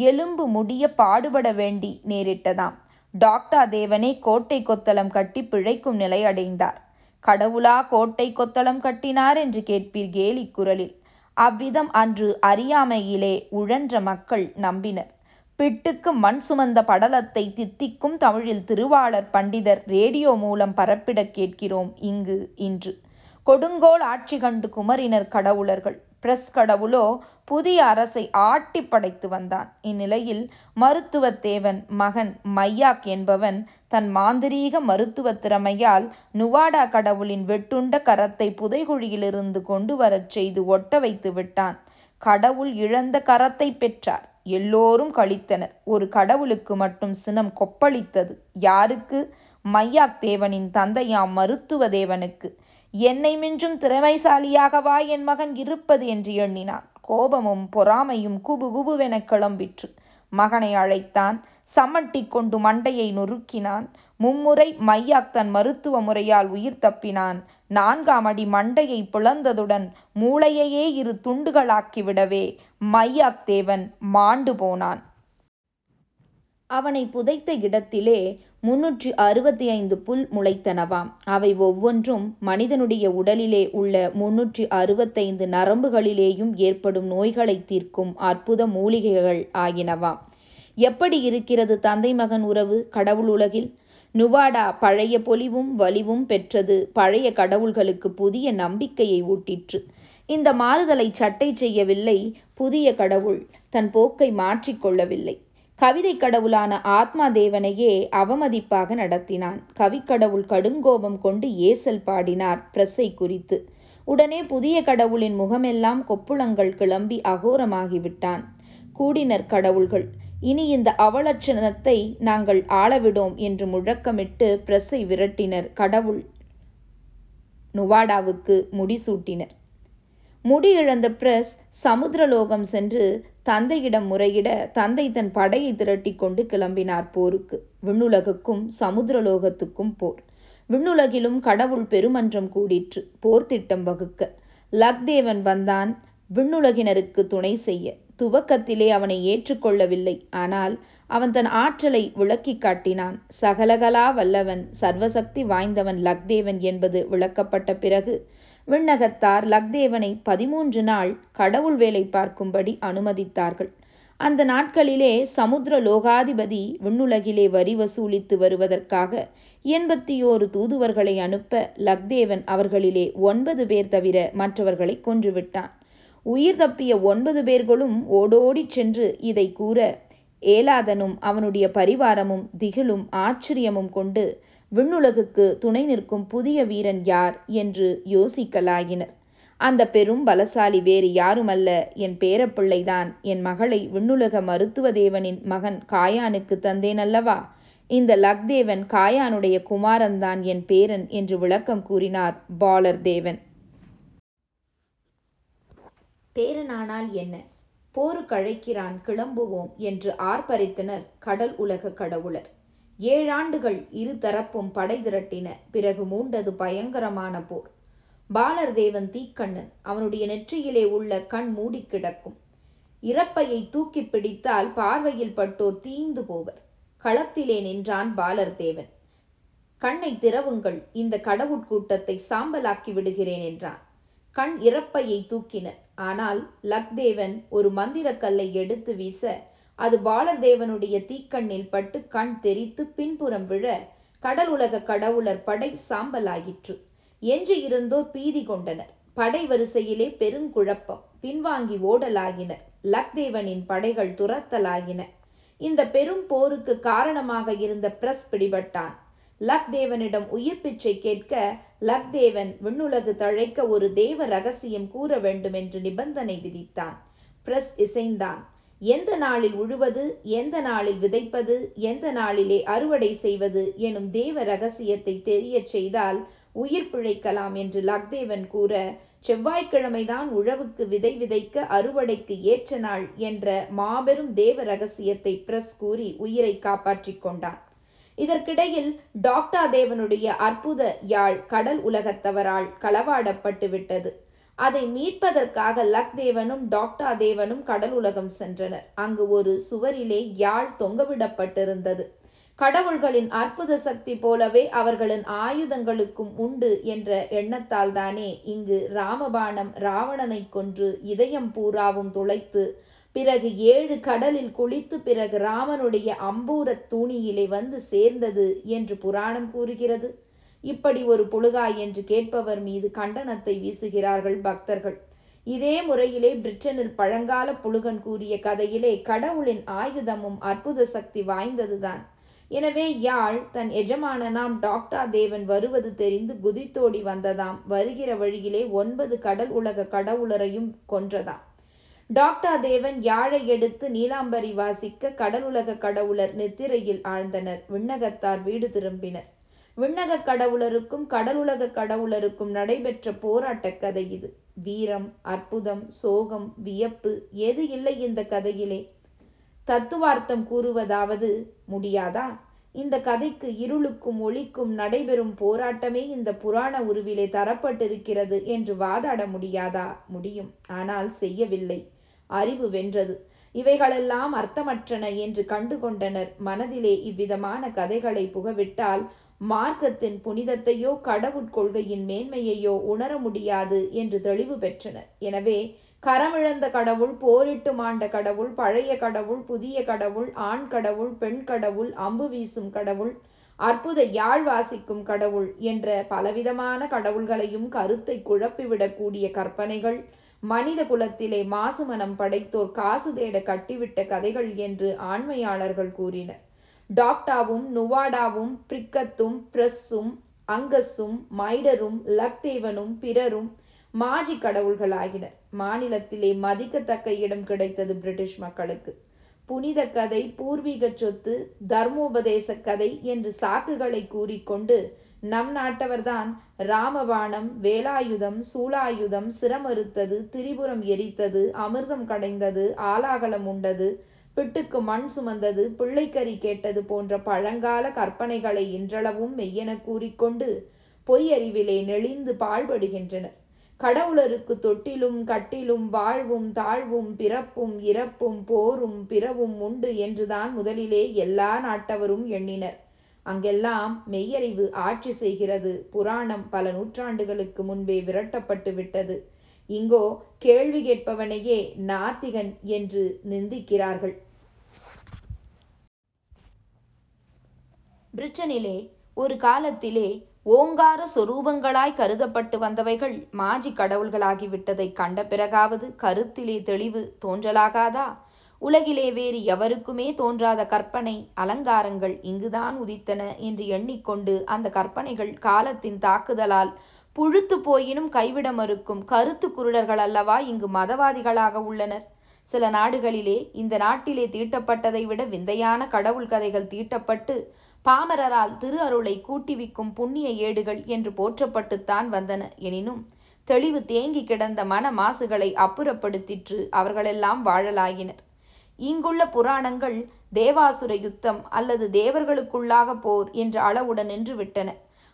எலும்பு முடிய பாடுபட வேண்டி நேரிட்டதாம். டாக்டா தேவனே கோட்டை கொத்தளம் கட்டி பிழைக்கும் நிலை அடைந்தார் கடவுளா கோட்டை கொத்தளம் கட்டினார் என்று கேட்பீர் கேலி குரலில். அவ்விதம் அன்று அறியாமையிலே உழன்ற மக்கள் நம்பினர். பிட்டுக்கு மண் சுமந்த படலத்தை தித்திக்கும் தமிழில் திருவாளர் பண்டிதர் ரேடியோ மூலம் பரப்பிடக் கேட்கிறோம் இங்கு இன்று. கொடுங்கோல் ஆட்சி கண்டு குமரினர் கடவுளர்கள். பிரஸ் கடவுளோ புதிய அரசை ஆட்டி படைத்து வந்தான். இந்நிலையில் மருத்துவத்தேவன் மகன் மையாக் என்பவன் தன் மாந்திரீக மருத்துவ திறமையால் நுவாடா கடவுளின் வெட்டுண்ட கரத்தை புதைகுழியிலிருந்து கொண்டு வரச் செய்து ஒட்ட வைத்து விட்டான். கடவுள் இழந்த கரத்தை பெற்றார். எல்லோரும் கழித்தனர். ஒரு கடவுளுக்கு மட்டும் சினம் கொப்பளித்தது. யாருக்கு? மையாக் தேவனின் தந்தையாம் மருத்துவ தேவனுக்கு. என்னை மிஞ்சும் திறமைசாலியாகவா என் மகன் இருப்பது என்று எண்ணினான். கோபமும் பொறாமையும் குபு குபுவென கிளம்பிற்று. மகனை அழைத்தான். சமட்டி கொண்டு மண்டையை நொறுக்கினான். மும்முறை மையாக் தன் மருத்துவ முறையால் உயிர் தப்பினான். நான்காம் அடி மண்டையை பிளந்ததுடன் மூளையையே இரு துண்டுகளாக்கிவிடவே மையாக் தேவன் மாண்டு போனான். அவனை புதைத்த இடத்திலே முன்னூற்றி அறுபத்தி ஐந்து புல் முளைத்தனவாம். அவை ஒவ்வொன்றும் மனிதனுடைய உடலிலே உள்ள முன்னூற்றி அறுபத்தைந்து நரம்புகளிலேயும் ஏற்படும் நோய்களை தீர்க்கும் அற்புத மூலிகைகள் ஆகினவாம். எப்படி இருக்கிறது தந்தை மகன் உறவு? கடவுள் உலகில். நுவாடா பழைய பொலிவும் வலிவும் பெற்றது. பழைய கடவுள்களுக்கு புதிய நம்பிக்கையை ஊட்டிற்று. இந்த மாறுதலை சட்டை செய்யவில்லை புதிய கடவுள். தன் போக்கை மாற்றிக்கொள்ளவில்லை கவிதை கடவுளான ஆத்மா தேவனையே அவமதிப்பாக நடத்தினான். கவிக்கடவுள் கடுங்கோபம் கொண்டு ஏசல் பாடினார் பிரஸை குறித்து. உடனே புதிய கடவுளின் முகமெல்லாம் கொப்புளங்கள் கிளம்பி அகோரமாகிவிட்டான். கூடினர் கடவுள்கள். இனி இந்த அவலட்சணத்தை நாங்கள் ஆளவிடோம் என்று முழக்கமிட்டு பிரஸை விரட்டினர். கடவுள் நுவாடாவுக்கு முடிசூட்டினர். முடி இழந்த பிரஸ் சமுத்திரலோகம் சென்று தந்தையிடம் முறையிட தந்தை தன் படையை திரட்டி கொண்டு கிளம்பினார் போருக்கு. விண்ணுலகுக்கும் சமுத்திரலோகத்துக்கும் போர். விண்ணுலகிலும் கடவுள் பெருமன்றம் கூடிற்று. போர் திட்டம் வகுக்க. லக்தேவன் வந்தான். விண்ணுலகினருக்கு துணை செய்ய. துவக்கத்திலே அவனை ஏற்றுக்கொள்ளவில்லை. ஆனால் அவன் தன் ஆற்றலை விளக்கி காட்டினான். சகலகலா வல்லவன் சர்வசக்தி வாய்ந்தவன் லக்தேவன் என்பது விளக்கப்பட்ட பிறகு விண்ணகத்தார் லக்தேவனை பதிமூன்று நாள் கடவுள் வேலை பார்க்கும்படி அனுமதித்தார்கள். அந்த நாட்களிலே சமுத்திர லோகாதிபதி விண்ணுலகிலே வரி வசூலித்து வருவதற்காக எண்பத்தி ஓரு தூதுவர்களை அனுப்ப லக்தேவன் அவர்களிலே ஒன்பது பேர் தவிர மற்றவர்களை கொன்றுவிட்டான். உயிர் தப்பிய ஒன்பது பேர்களும் ஓடோடிச் சென்று இதை கூற ஏலாதனும் அவனுடைய பரிவாரமும் திகிலும் ஆச்சரியமும் கொண்டு விண்ணுலகுக்கு துணை நிற்கும் புதிய வீரன் யார் என்று யோசிக்கலாயினர். அந்த பெரும் பலசாலி வேறு யாருமல்ல என் பேரப்பிள்ளைதான் என் மகளை விண்ணுலக மருத்துவ தேவனின் மகன் காயானுக்கு தந்தேன் அல்லவா இந்த லக்தேவன் காயானுடைய குமாரன்தான் என் பேரன் என்று விளக்கம் கூறினார் பாலர் தேவன். பேரனானால் என்ன? போருக்கழைக்கிறான் கிளம்புவோம் என்று ஆர்ப்பரித்தனர் கடல் உலக கடவுளர். ஏழாண்டுகள் இரு தரப்பும் படை திரட்டின பிறகு மூண்டது பயங்கரமான போர். பாலர் தேவன் தீக்கண்ணன் அவனுடைய நெற்றியிலே உள்ள கண் மூடி கிடக்கும். இறப்பையை தூக்கி பிடித்தால் பார்வையில் பட்டோர் தீந்து போவர். களத்திலே நின்றான் பாலர் தேவன். கண்ணை திறவுங்கள் இந்த கடவுட்கூட்டத்தை சாம்பலாக்கி விடுகிறேன் என்றான். கண் இறப்பையை தூக்கினர் ஆனால் லக்தேவன் ஒரு மந்திரக்கல்லை எடுத்து வீச அது பாலர் தேவனுடைய தீக்கண்ணில் பட்டு கண் தெரித்து பின்புறம் விழ கடல் உலக கடவுளர் படை சாம்பலாயிற்று. எஞ்சி இருந்தோர் பீதி கொண்டனர். படை வரிசையிலே பெருங்குழப்பம். பின்வாங்கி ஓடலாகினர் லக்தேவனின் படைகள் துரத்தலாகின. இந்த பெரும் போருக்கு காரணமாக இருந்த பிரஸ் பிடிபட்டான். லக்தேவனிடம் உயிர் பிச்சை கேட்க லக்தேவன் விண்ணுலகு தழைக்க ஒரு தேவ ரகசியம் கூற வேண்டும் என்று நிபந்தனை விதித்தான். பிரஸ் இசைந்தான். எந்த நாளில் உழுவது எந்த நாளில் விதைப்பது எந்த நாளிலே அறுவடை செய்வது எனும் தேவ ரகசியத்தை தெரியச் செய்தால் உயிர் பிழைக்கலாம் என்று லக்தேவன் கூற செவ்வாய்க்கிழமைதான் உழவுக்கு விதை விதைக்க அறுவடைக்கு ஏற்ற நாள் என்ற மாபெரும் தேவ ரகசியத்தை பிரஸ் கூறி உயிரை காப்பாற்றிக் கொண்டான். இதற்கிடையில் டாக்டா தேவனுடைய அற்புத யாழ் கடல் உலகத்தவரால் களவாடப்பட்டு விட்டது. அதை மீட்பதற்காக லக் தேவனும் டாக்டா தேவனும் கடல் உலகம் சென்றனர். அங்கு ஒரு சுவரிலே யாழ் தொங்கவிடப்பட்டிருந்தது. கடவுள்களின் அற்புத சக்தி போலவே அவர்களின் ஆயுதங்களுக்கும் உண்டு என்ற எண்ணத்தால் தானே இங்கு ராமபாணம் ராவணனை கொன்று இதயம் பூராவும் துளைத்து பிறகு ஏழு கடலில் குளித்து பிறகு ராமனுடைய அம்பூரத் தூணியிலே வந்து சேர்ந்தது என்று புராணம் கூறுகிறது. இப்படி ஒரு புழுகாய் என்று கேட்பவர் மீது கண்டனத்தை வீசுகிறார்கள் பக்தர்கள். இதே முறையிலே பிரிட்டனில் பழங்கால புழுகன் கூறிய கதையிலே கடவுளின் ஆயுதமும் அற்புத சக்தி வாய்ந்ததுதான். எனவே யாழ் தன் எஜமானனாம் டாக்டா தேவன் வருவது தெரிந்து குதித்தோடி வந்ததாம். வருகிற வழியிலே ஒன்பது கடல் உலக கடவுளரையும் கொன்றதாம். டாக்டா தேவன் யாழை எடுத்து நீலாம்பரி வாசிக்க கடலுலக கடவுளர் நித்திரையில் ஆழ்ந்தனர். விண்ணகத்தார் வீடு திரும்பினர். விண்ணக கடவுளருக்கும் கடலுலக கடவுளருக்கும் நடைபெற்ற போராட்ட கதை இது. வீரம் அற்புதம் சோகம் வியப்பு எது இல்லை இந்த கதையிலே? தத்துவார்த்தம் கூறுவதாவது முடியாதா? இந்த கதைக்கு இருளுக்கும் ஒளிக்கும் நடைபெறும் போராட்டமே இந்த புராண உருவிலே தரப்பட்டிருக்கிறது என்று வாதாட முடியாதா? முடியும். ஆனால் செய்யவில்லை. அறிவு வென்றது. இவைகளெல்லாம் அர்த்தமற்றன என்று கண்டு கொண்டனர் மனதிலே இவ்விதமான கதைகளை புகவிட்டால் மார்க்கத்தின் புனிதத்தையோ கடவுட்கொள்கையின் மேன்மையையோ உணர முடியாது என்று தெளிவு பெற்றனர். எனவே கரமிழந்த கடவுள் போரிட்டு மாண்ட கடவுள் பழைய கடவுள் புதிய கடவுள் ஆண் கடவுள் பெண் கடவுள் அம்பு வீசும் கடவுள் அற்புத யாழ் வாசிக்கும் கடவுள் என்ற பலவிதமான கடவுள்களையும் கருத்தை குழப்பிவிடக்கூடிய கற்பனைகள் மனித குலத்திலே மாசுமனம் படைத்தோர் காசு தேட கட்டிவிட்ட கதைகள் என்று ஆண்மையாளர்கள் கூறினர். டாக்டாவும் நுவாடாவும் பிரிக்கத்தும் பிரஸ்ஸும் அங்கஸும் மைடரும் லக்தேவனும் பிறரும் மாஜி கடவுள்களாகினர். மாநிலத்திலே மதிக்கத்தக்க இடம் கிடைத்தது பிரிட்டிஷ் மக்களுக்கு. புனித கதை பூர்வீக சொத்து தர்மோபதேச கதை என்று சாக்குகளை கூறிக்கொண்டு நம் நாட்டவர்தான் ராமபாணம் வேலாயுதம் சூளாயுதம் சிரமறுத்தது திரிபுரம் எரித்தது அமிர்தம் கடைந்தது ஆலாகலம் உண்டது பிட்டுக்கு மண் சுமந்தது பிள்ளைக்கறி கேட்டது போன்ற பழங்கால கற்பனைகளை இன்றளவும் மெய்யென கூறிக்கொண்டு பொய்யறிவிலே நெளிந்து பாழ்படுகின்றனர். கடவுளருக்கு தொட்டிலும் கட்டிலும் வாழ்வும் தாழ்வும் பிறப்பும் இறப்பும் போரும் பிறவும் உண்டு என்றுதான் முதலிலே எல்லா நாட்டவரும் எண்ணினர். அங்கெல்லாம் மெய்யறிவு ஆட்சி செய்கிறது. புராணம் பல நூற்றாண்டுகளுக்கு முன்பே விரட்டப்பட்டு விட்டது. இங்கோ கேள்வி கேட்பவனையே நாத்திகன் என்று நிந்திக்கிறார்கள். பிரிட்டனிலே ஒரு காலத்திலே ஓங்கார சொரூபங்களாய் கருதப்பட்டு வந்தவைகள் மாஜி கடவுள்களாகிவிட்டதை கண்ட பிறகாவது கருத்திலே தெளிவு தோன்றலாகாதா? உலகிலே வேறு எவருக்குமே தோன்றாத கற்பனை அலங்காரங்கள் இங்குதான் உதித்தன என்று எண்ணிக்கொண்டு அந்த கற்பனைகள் காலத்தின் தாக்குதலால் புழுத்து போயினும் கைவிட மறுக்கும் கருத்து குருடர்கள் அல்லவா இங்கு மதவாதிகளாக உள்ளனர். சில நாடுகளிலே இந்த நாட்டிலே தீட்டப்பட்டதை விட விந்தையான கடவுள் கதைகள் தீட்டப்பட்டு பாமரரால் திரு அருளை கூட்டிவிக்கும் புண்ணிய ஏடுகள் என்று போற்றப்பட்டுத்தான் வந்தன. எனினும் தெளிவு தேங்கி கிடந்த மன மாசுகளை அப்புறப்படுத்திற்று அவர்களெல்லாம் வாழலாயினர். இங்குள்ள புராணங்கள் தேவாசுர யுத்தம் அல்லது தேவர்களுக்குள்ளாக போர் என்ற அளவுடன் நின்று விட்டன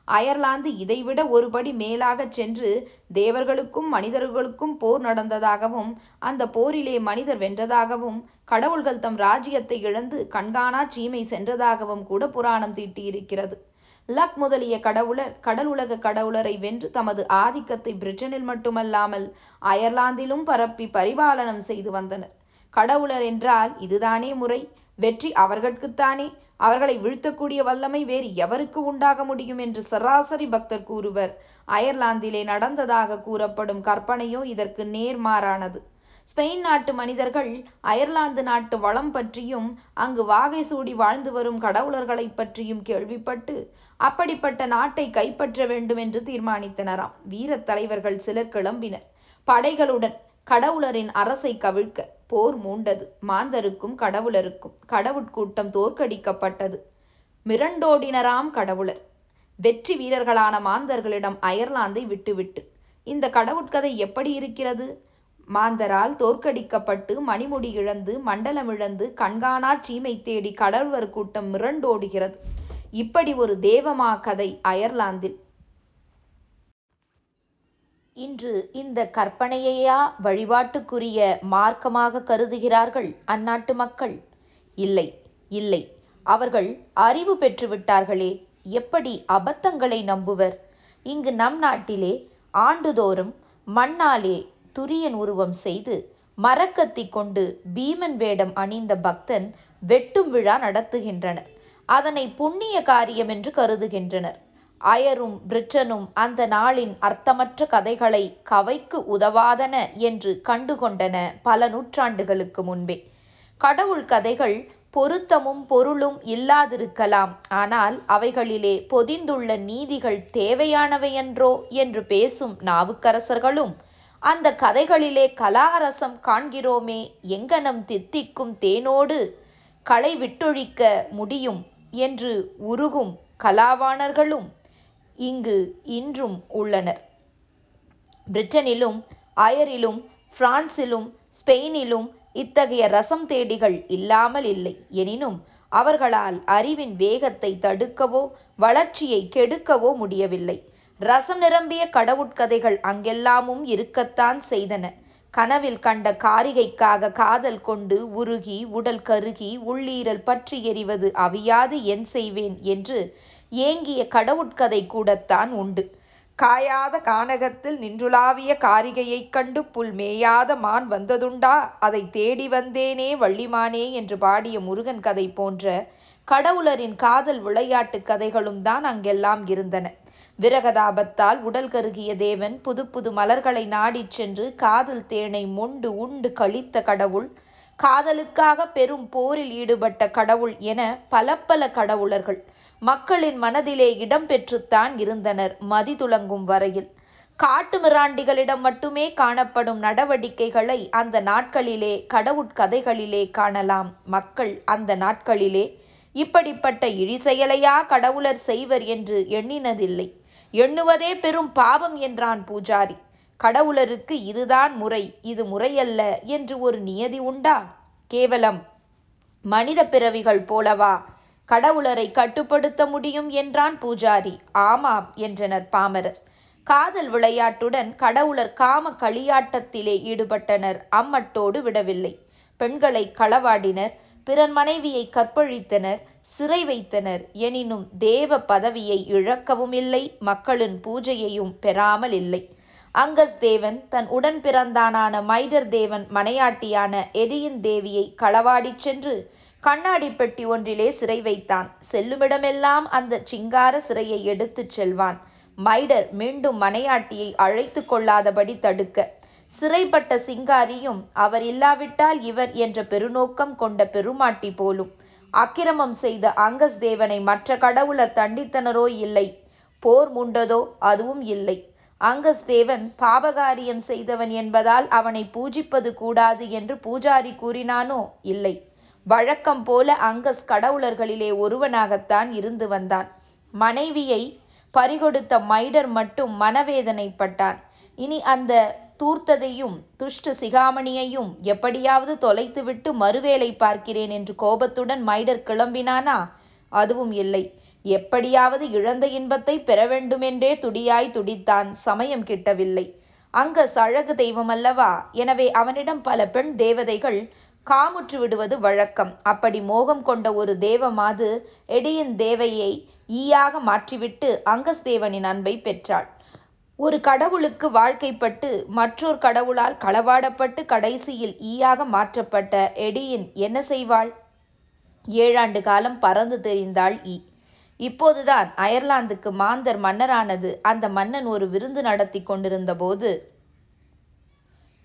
அயர்லாந்து இதைவிட ஒருபடி மேலாகச் சென்று தேவர்களுக்கும் மனிதர்களுக்கும் போர் நடந்ததாகவும் அந்த போரிலே மனிதர் வென்றதாகவும் கடவுள்கள் தம் ராஜ்யத்தை இழந்து கண்காணா சீமை சென்றதாகவும் கூட புராணம் தீட்டியிருக்கிறது. லக் முதலிய கடவுளர் கடலுலக கடவுளரை வென்று தமது ஆதிக்கத்தை பிரிட்டனில் மட்டுமல்லாமல் அயர்லாந்திலும் பரப்பி பரிபாலனம் செய்து வந்தனர். கடவுளர் என்றால் இதுதானே முறை. வெற்றி அவர்களுக்குத்தானே அவர்களை வீழ்த்தக்கூடிய வல்லமை வேறு எவருக்கு உண்டாக முடியும் என்று சராசரி பக்தர் கூறுவர். அயர்லாந்திலே நடந்ததாக கூறப்படும் கற்பனையோ இதற்கு நேர்மாறானது. ஸ்பெயின் நாட்டு மனிதர்கள் அயர்லாந்து நாட்டு வளம் பற்றியும் அங்கு வாகை சூடி வாழ்ந்து வரும் கடவுளர்களை பற்றியும் கேள்விப்பட்டு அப்படிப்பட்ட நாட்டை கைப்பற்ற வேண்டும் என்று தீர்மானித்தனராம். வீரத் தலைவர்கள் சிலர் கிளம்பினர். படைகளுடன் கடவுளரின் அரசை கவிழ்க்க போர் மூண்டது. மாந்தருக்கும் கடவுளருக்கும். கடவுட்கூட்டம் தோற்கடிக்கப்பட்டது. மிரண்டோடினராம் கடவுளர். வெற்றி வீரர்களான மாந்தர்களிடம் அயர்லாந்தை விட்டுவிட்டு. இந்த கடவுட்கதை எப்படி இருக்கிறது? மாந்தரால் தோற்கடிக்கப்பட்டு மணிமுடி இழந்து மண்டலம் இழந்து கண்காணா சீமை தேடி கடவுளர் கூட்டம் மிரண்டோடுகிறது. இப்படி ஒரு தேவமா கதை அயர்லாந்தில். இன்று இந்த கற்பனையையா வழிபாட்டுக்குரிய மார்க்கமாக கருதுகிறார்கள் அந்நாட்டு மக்கள்? இல்லை இல்லை. அவர்கள் அறிவு பெற்றுவிட்டார்களே எப்படி அபத்தங்களை நம்புவர்? இங்கு நம் நாட்டிலே ஆண்டுதோறும் மண்ணாலே துரியன் உருவம் செய்து மரக்கத்தி கொண்டு பீமன் வேடம் அணிந்த பக்தன் வெட்டும் விழா நடத்துகின்றனர். அதனை புண்ணிய காரியம் என்று கருதுகின்றனர். அயரும் பிரிட்டனும் அந்த நாளின் அர்த்தமற்ற கதைகளை கவைக்கு உதவாதன என்று கண்டுகொண்டன பல நூற்றாண்டுகளுக்கு முன்பே. கடவுள் கதைகள் பொருத்தமும் பொருளும் இல்லாதிருக்கலாம். ஆனால் அவைகளிலே பொதிந்துள்ள நீதிகள் தேவையானவையன்றோ என்று பேசும் நாவுக்கரசர்களும் அந்த கதைகளிலே கலாரசம் காண்கிறோமே எங்கனம் தித்திக்கும் தேனோடு களை விட்டொழிக்க முடியும் என்று உருகும் கலாவாணர்களும் இங்கு இன்றும் உள்ளனர். பிரிட்டனிலும் அயரிலும் பிரான்சிலும் ஸ்பெயினிலும் இத்தகைய ரசம் தேடிகள் இல்லாமல் இல்லை. எனினும் அவர்களால் அறிவின் வேகத்தை தடுக்கவோ வளர்ச்சியை கெடுக்கவோ முடியவில்லை. ரசம் நிரம்பிய கடவுட்கதைகள் அங்கெல்லாமும் இருக்கத்தான் செய்தன. கனவில் கண்ட காரிகைக்காக காதல் கொண்டு உருகி உடல் கருகி உள்ளீரல் பற்றி எறிவது அவியாது என் செய்வேன் என்று ஏங்கிய கடவுட்கதை கூடத்தான் உண்டு. காயாத கானகத்தில் நின்றுலாவிய காரிகையைக் கண்டு புல் மேயாத மான் வந்ததுண்டா? அதை தேடி வந்தேனே வள்ளிமானே என்று பாடிய முருகன் கதை போன்ற கடவுளரின் காதல் விளையாட்டு கதைகளும் தான் அங்கெல்லாம் இருந்தன. விரகதாபத்தால் உடல் கருகிய தேவன் புது புது மலர்களை நாடிச் சென்று காதல் தேனை மொண்டு உண்டு கழித்த கடவுள் காதலுக்காக பெரும் போரில் ஈடுபட்ட கடவுள் என பல பல கடவுளர்கள் மக்களின் மனதிலே இடம் பெற்றுத்தான் இருந்தனர் மதிதுளங்கும் வரையில். காட்டு மிராண்டிகளிடம் மட்டுமே காணப்படும் நடவடிக்கைகளை அந்த நாட்களிலே கடவுட்கதைகளிலே காணலாம். மக்கள் அந்த நாட்களிலே இப்படிப்பட்ட இழிசெயலையா கடவுளர் செய்வர் என்று எண்ணினதில்லை. எண்ணுவதே பெரும் பாவம் என்றான் பூஜாரி. கடவுளருக்கு இதுதான் முறை இது முறையல்ல என்று ஒரு நியதி உண்டா? கேவலம். மனித பிறவிகள் போலவா? கடவுளரை கட்டுப்படுத்த முடியும் என்றான் பூஜாரி. ஆமாம் என்றனர் பாமரர். காதல் விளையாட்டுடன் கடவுளர் காம களியாட்டத்திலே ஈடுபட்டனர். அம்மட்டோடு விடவில்லை. பெண்களை களவாடினர் பிறன் மனைவியை கற்பழித்தனர் சிறை வைத்தனர். எனினும் தேவ பதவியை இழக்கவும் இல்லை மக்களின் பூஜையையும் பெறாமல் இல்லை. அங்கஸ் தேவன் தன் உடன் பிறந்தானான மைடர் தேவன் மனையாட்டியான எடியின் தேவியை களவாடிச் சென்று கண்ணாடி பெட்டி ஒன்றிலே சிறை வைத்தான். செல்லுமிடமெல்லாம் அந்த சிங்கார சிறையை எடுத்துச் செல்வான். மைடர் மீண்டும் மனையாட்டியை அழைத்து கொள்ளாதபடி தடுக்க. சிறைப்பட்ட சிங்காரியும் அவர் இல்லாவிட்டால் இவர் என்ற பெருநோக்கம் கொண்ட பெருமாட்டி போலும். அக்கிரமம் செய்த அங்கஸ் தேவனை மற்ற கடவுளர் தண்டித்தனரோ இல்லை. போர் முண்டதோ அதுவும் இல்லை. அங்கஸ் தேவன் பாபகாரியம் செய்தவன் என்பதால் அவனை பூஜிப்பது கூடாது என்று பூஜாரி கூறினானோ இல்லை. வழக்கம் போல அங்கஸ் கடவுளர்களிலே ஒருவனாகத்தான் இருந்து வந்தான். மனைவியை பறிகொடுத்த மைடர் மட்டும் மனவேதனைப்பட்டான். இனி அந்த தூர்த்ததையும் துஷ்ட சிகாமணியையும் எப்படியாவது தொலைத்துவிட்டு மறுவேளை பார்க்கிறேன் என்று கோபத்துடன் மைடர் கிளம்பினானா? அதுவும் இல்லை. எப்படியாவது இழந்த இன்பத்தை பெற வேண்டுமென்றே துடியாய் துடித்தான். சமயம் கிட்டவில்லை. அங்க அழகு தெய்வம் அல்லவா? எனவே அவனிடம் பல பெண் தேவதைகள் காமுற்று விடுவது வழக்கம். அப்படி மோகம் கொண்ட ஒரு தேவமாது எடியின் தேவையை ஈயாக மாற்றிவிட்டு அங்கஸ்தேவனின் அன்பை பெற்றாள். ஒரு கடவுளுக்கு வாழ்க்கைப்பட்டு மற்றொரு கடவுளால் களவாடப்பட்டு கடைசியில் ஈயாக மாற்றப்பட்ட எடியின் என்ன செய்வாள்? ஏழாண்டு காலம் பறந்து தெரிந்தாள் ஈ. இப்போதுதான் அயர்லாந்துக்கு மாந்தர் மன்னரானது அந்த மன்னன் ஒரு விருந்து நடத்தி கொண்டிருந்த போது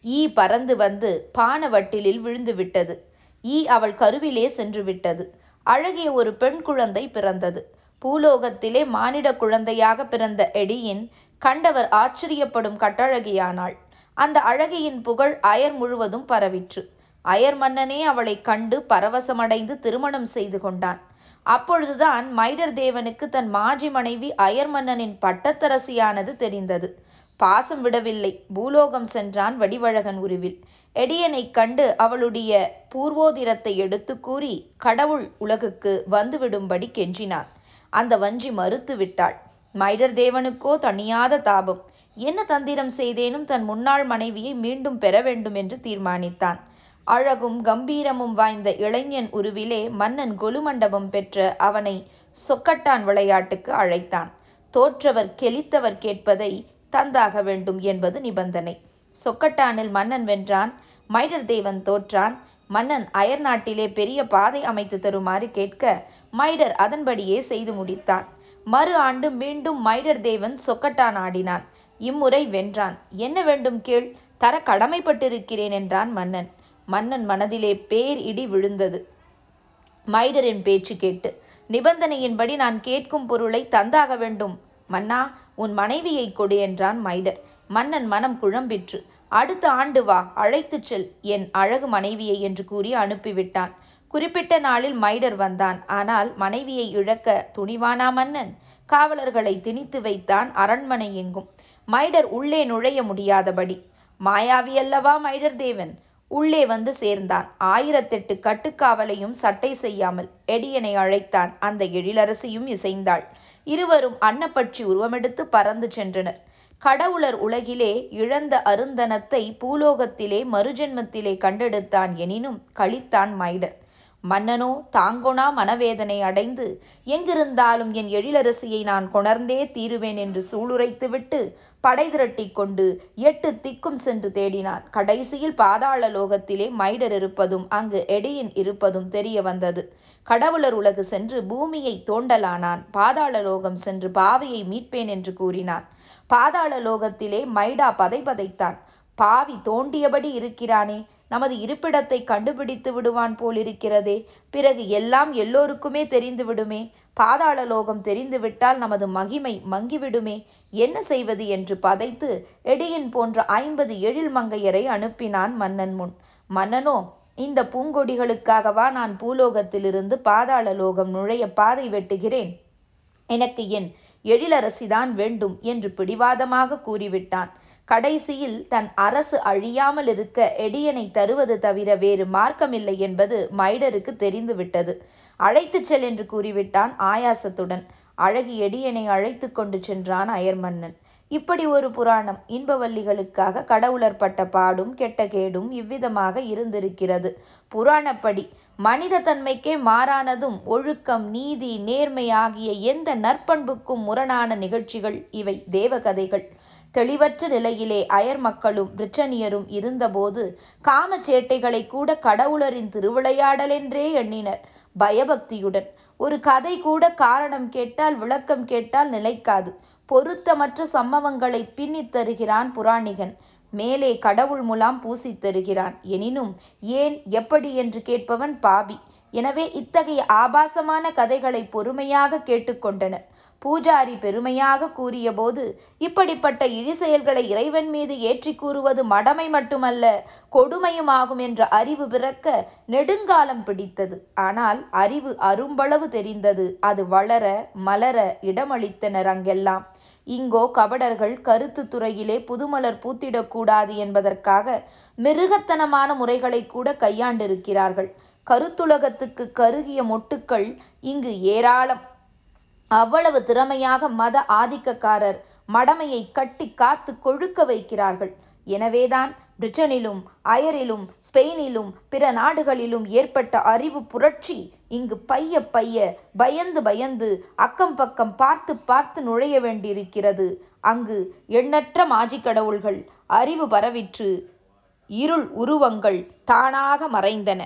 ஈ பறந்து வந்து பானவட்டிலில் விழுந்து விட்டது ஈ அவள் கருவிலே சென்று விட்டது அழகிய ஒரு பெண் குழந்தை பிறந்தது. பூலோகத்திலே மானிட குழந்தையாக பிறந்த எடியின் கண்டவர் ஆச்சரியப்படும் கட்டழகியானாள். அந்த அழகியின் புகழ் அயர் முழுவதும் பரவிற்று. அயர் மன்னனே அவளை கண்டு பரவசமடைந்து திருமணம் செய்து கொண்டான். அப்பொழுதுதான் மைடர் தேவனுக்கு தன் மாஜி மனைவி அயர் மன்னனின் பட்டத்தரசியானது தெரிந்தது. பாசம் விடவில்லை. பூலோகம் சென்றான் வடிவழகன் உருவில். எடியனைக் கண்டு அவளுடைய பூர்வோதிரத்தை எடுத்து கூறி கடவுள் உலகுக்கு வந்துவிடும்படி கெஞ்சினான். அந்த வஞ்சி மறுத்து விட்டாள். மைடர் தேவனுக்கோ தணியாத தாபம். என்ன தந்திரம் செய்தேனும் தன் முன்னாள் மனைவியை மீண்டும் பெற வேண்டும் என்று தீர்மானித்தான். அழகும் கம்பீரமும் வாய்ந்த இளைஞன் உருவிலே மன்னன் கொலுமண்டபம் பெற்ற அவனை சொக்கட்டான் விளையாட்டுக்கு அழைத்தான். தோற்றவர் கெளித்தவர் கேட்பதை தந்தாக வேண்டும் என்பது நிபந்தனை. சொக்கட்டானில் மன்னன் வென்றான் மைடர் தேவன் தோற்றான் மன்னன் அயர் நாட்டிலே பெரிய பாதை அமைத்து தருமாறு கேட்க மைடர் அதன்படியே செய்து முடித்தான். மறு ஆண்டு மீண்டும் மைடர் தேவன் சொக்கட்டான் ஆடினான். இம்முறை வென்றான். என்ன வேண்டும் கேள் தர கடமைப்பட்டிருக்கிறேன் என்றான் மன்னன். மன்னன் மனதிலே பேர் இடி விழுந்தது. மைடரின் பேச்சு கேட்டு நிபந்தனையின்படி நான் கேட்கும் பொருளை தந்தாக வேண்டும். மன்னா உன் மனைவியை கொடு என்றான் மைடர். மன்னன் மனம் குழம்பிற்று. அடுத்த ஆண்டு வா அழைத்துச் செல் என் அழகு மனைவியை என்று கூறி அனுப்பிவிட்டான். குறிப்பிட்ட நாளில் மைடர் வந்தான். ஆனால் மனைவியை இழக்க துணிவானா மன்னன்? காவலர்களை திணித்து வைத்தான் அரண்மனை எங்கும். மைடர் உள்ளே நுழைய முடியாதபடி மாயாவியல்லவா மைடர் தேவன்? உள்ளே வந்து சேர்ந்தான். ஆயிரத்தெட்டு கட்டுக்காவலையும் சட்டை செய்யாமல் எடியனை அழைத்தான். அந்த எழிலரசியும் இசைந்தாள். இருவரும் அன்னப்பட்சி உருவமெடுத்து பறந்து சென்றனர். கடவுளர் உலகிலே இழந்த அருந்தனத்தை பூலோகத்திலே மறுஜென்மத்திலே கண்டெடுத்தான் எனினும் கழித்தான் மைடர் மன்னனோ தாங்கொணா மனவேதனை அடைந்து எங்கிருந்தாலும் என் எழிலரசியை நான் கொணர்ந்தே தீருவேன் என்று சூளுரைத்துவிட்டு படை திரட்டி கொண்டு எட்டு திக்கும் சென்று தேடினான். கடைசியில் பாதாள லோகத்திலே மைடர் இருப்பதும் அங்கு எடியின் இருப்பதும் தெரிய வந்தது. கடவுளர் உலகு சென்று பூமியை தோண்டலானான். பாதாள லோகம் சென்று பாவியை மீட்பேன் என்று கூறினான். பாதாள லோகத்திலே மைடா பதை பதைத்தான். பாவி தோண்டியபடி இருக்கிறானே நமது இருப்பிடத்தை கண்டுபிடித்து விடுவான் போலிருக்கிறதே. பிறகு எல்லாம் எல்லோருக்குமே தெரிந்து விடுமே பாதாள லோகம் தெரிந்துவிட்டால் நமது மகிமை மங்கிவிடுமே. என்ன செய்வது என்று பதைத்து எடியின் போன்ற ஐம்பது எழில் மங்கையரை அனுப்பினான் மன்னன் முன். மன்னனோ இந்த பூங்கொடிகளுக்காகவா நான் பூலோகத்திலிருந்து பாதாள லோகம் நுழைய பாதை வெட்டுகிறேன்? எனக்கு என் எழிலரசிதான் வேண்டும் என்று பிடிவாதமாக கூறிவிட்டான். கடைசியில் தன் அரசு அழியாமல் இருக்க எடியனை தருவது தவிர வேறு மார்க்கமில்லை என்பது மைடருக்கு தெரிந்துவிட்டது. அழைத்துச் செல் என்று கூறிவிட்டான் ஆயாசத்துடன். அழகி எடியனை அழைத்து கொண்டு சென்றான் அயர்மன்னன். இப்படி ஒரு புராணம் இன்பவல்லிகளுக்காக கடவுளர் பட்ட பாடும் கெட்ட கேடும் இவ்விதமாக இருந்திருக்கிறது. புராணப்படி மனித தன்மைக்கே மாறானதும் ஒழுக்கம் நீதி நேர்மை ஆகிய எந்த நற்பண்புக்கும் முரணான நிகழ்ச்சிகள் இவை தேவகதைகள். தெளிவற்ற நிலையிலே அயர் மக்களும் பிரிட்டனியரும் இருந்தபோது காமச்சேட்டைகளை கூட கடவுளரின் திருவிளையாடலென்றே எண்ணினர். பயபக்தியுடன். ஒரு கதை கூட காரணம் கேட்டால் விளக்கம் கேட்டால் நிலைக்காது. பொருத்தமற்ற சம்பவங்களை பின்னித் தருகிறான் புராணிகன். மேலே கடவுள் முலாம் பூசித் தருகிறான். எனினும் ஏன் எப்படி என்று கேட்பவன் பாபி. எனவே இத்தகைய ஆபாசமான கதைகளை பொறுமையாக கேட்டுக்கொண்டனர் பூஜாரி பெருமையாக கூறியபோது இப்படிப்பட்ட இழி செயல்களை இறைவன் மீது ஏற்றி கூறுவது மடமை மட்டுமல்ல கொடுமையுமாகும் என்ற அறிவு பிறக்க நெடுங்காலம் பிடித்தது. ஆனால் அறிவு அரும்பளவு தெரிந்தது. அது வளர மலர இடமளித்தனர் அங்கெல்லாம். இங்கோ கபடர்கள் கருத்து துறையிலே புதுமலர் பூத்திடக்கூடாது என்பதற்காக மிருகத்தனமான முறைகளை கூட கையாண்டிருக்கிறார்கள். கருத்துலகத்துக்கு கருகிய மொட்டுக்கள் இங்கு ஏராளம். அவ்வளவு திறமையாக மத ஆதிக்கக்காரர் மடமையை கட்டி காத்து கொழுக்க வைக்கிறார்கள். எனவேதான் பிரிட்டனிலும் அயரிலும் ஸ்பெயினிலும் பிற நாடுகளிலும் ஏற்பட்ட அறிவு புரட்சி இங்கு பைய பைய பயந்து பயந்து அக்கம் பக்கம் பார்த்து பார்த்து நுழைய வேண்டியிருக்கிறது. அங்கு எண்ணற்ற மாஜி கடவுள்கள் அறிவு பரவிற்று இருள் உருவங்கள் தானாக மறைந்தன.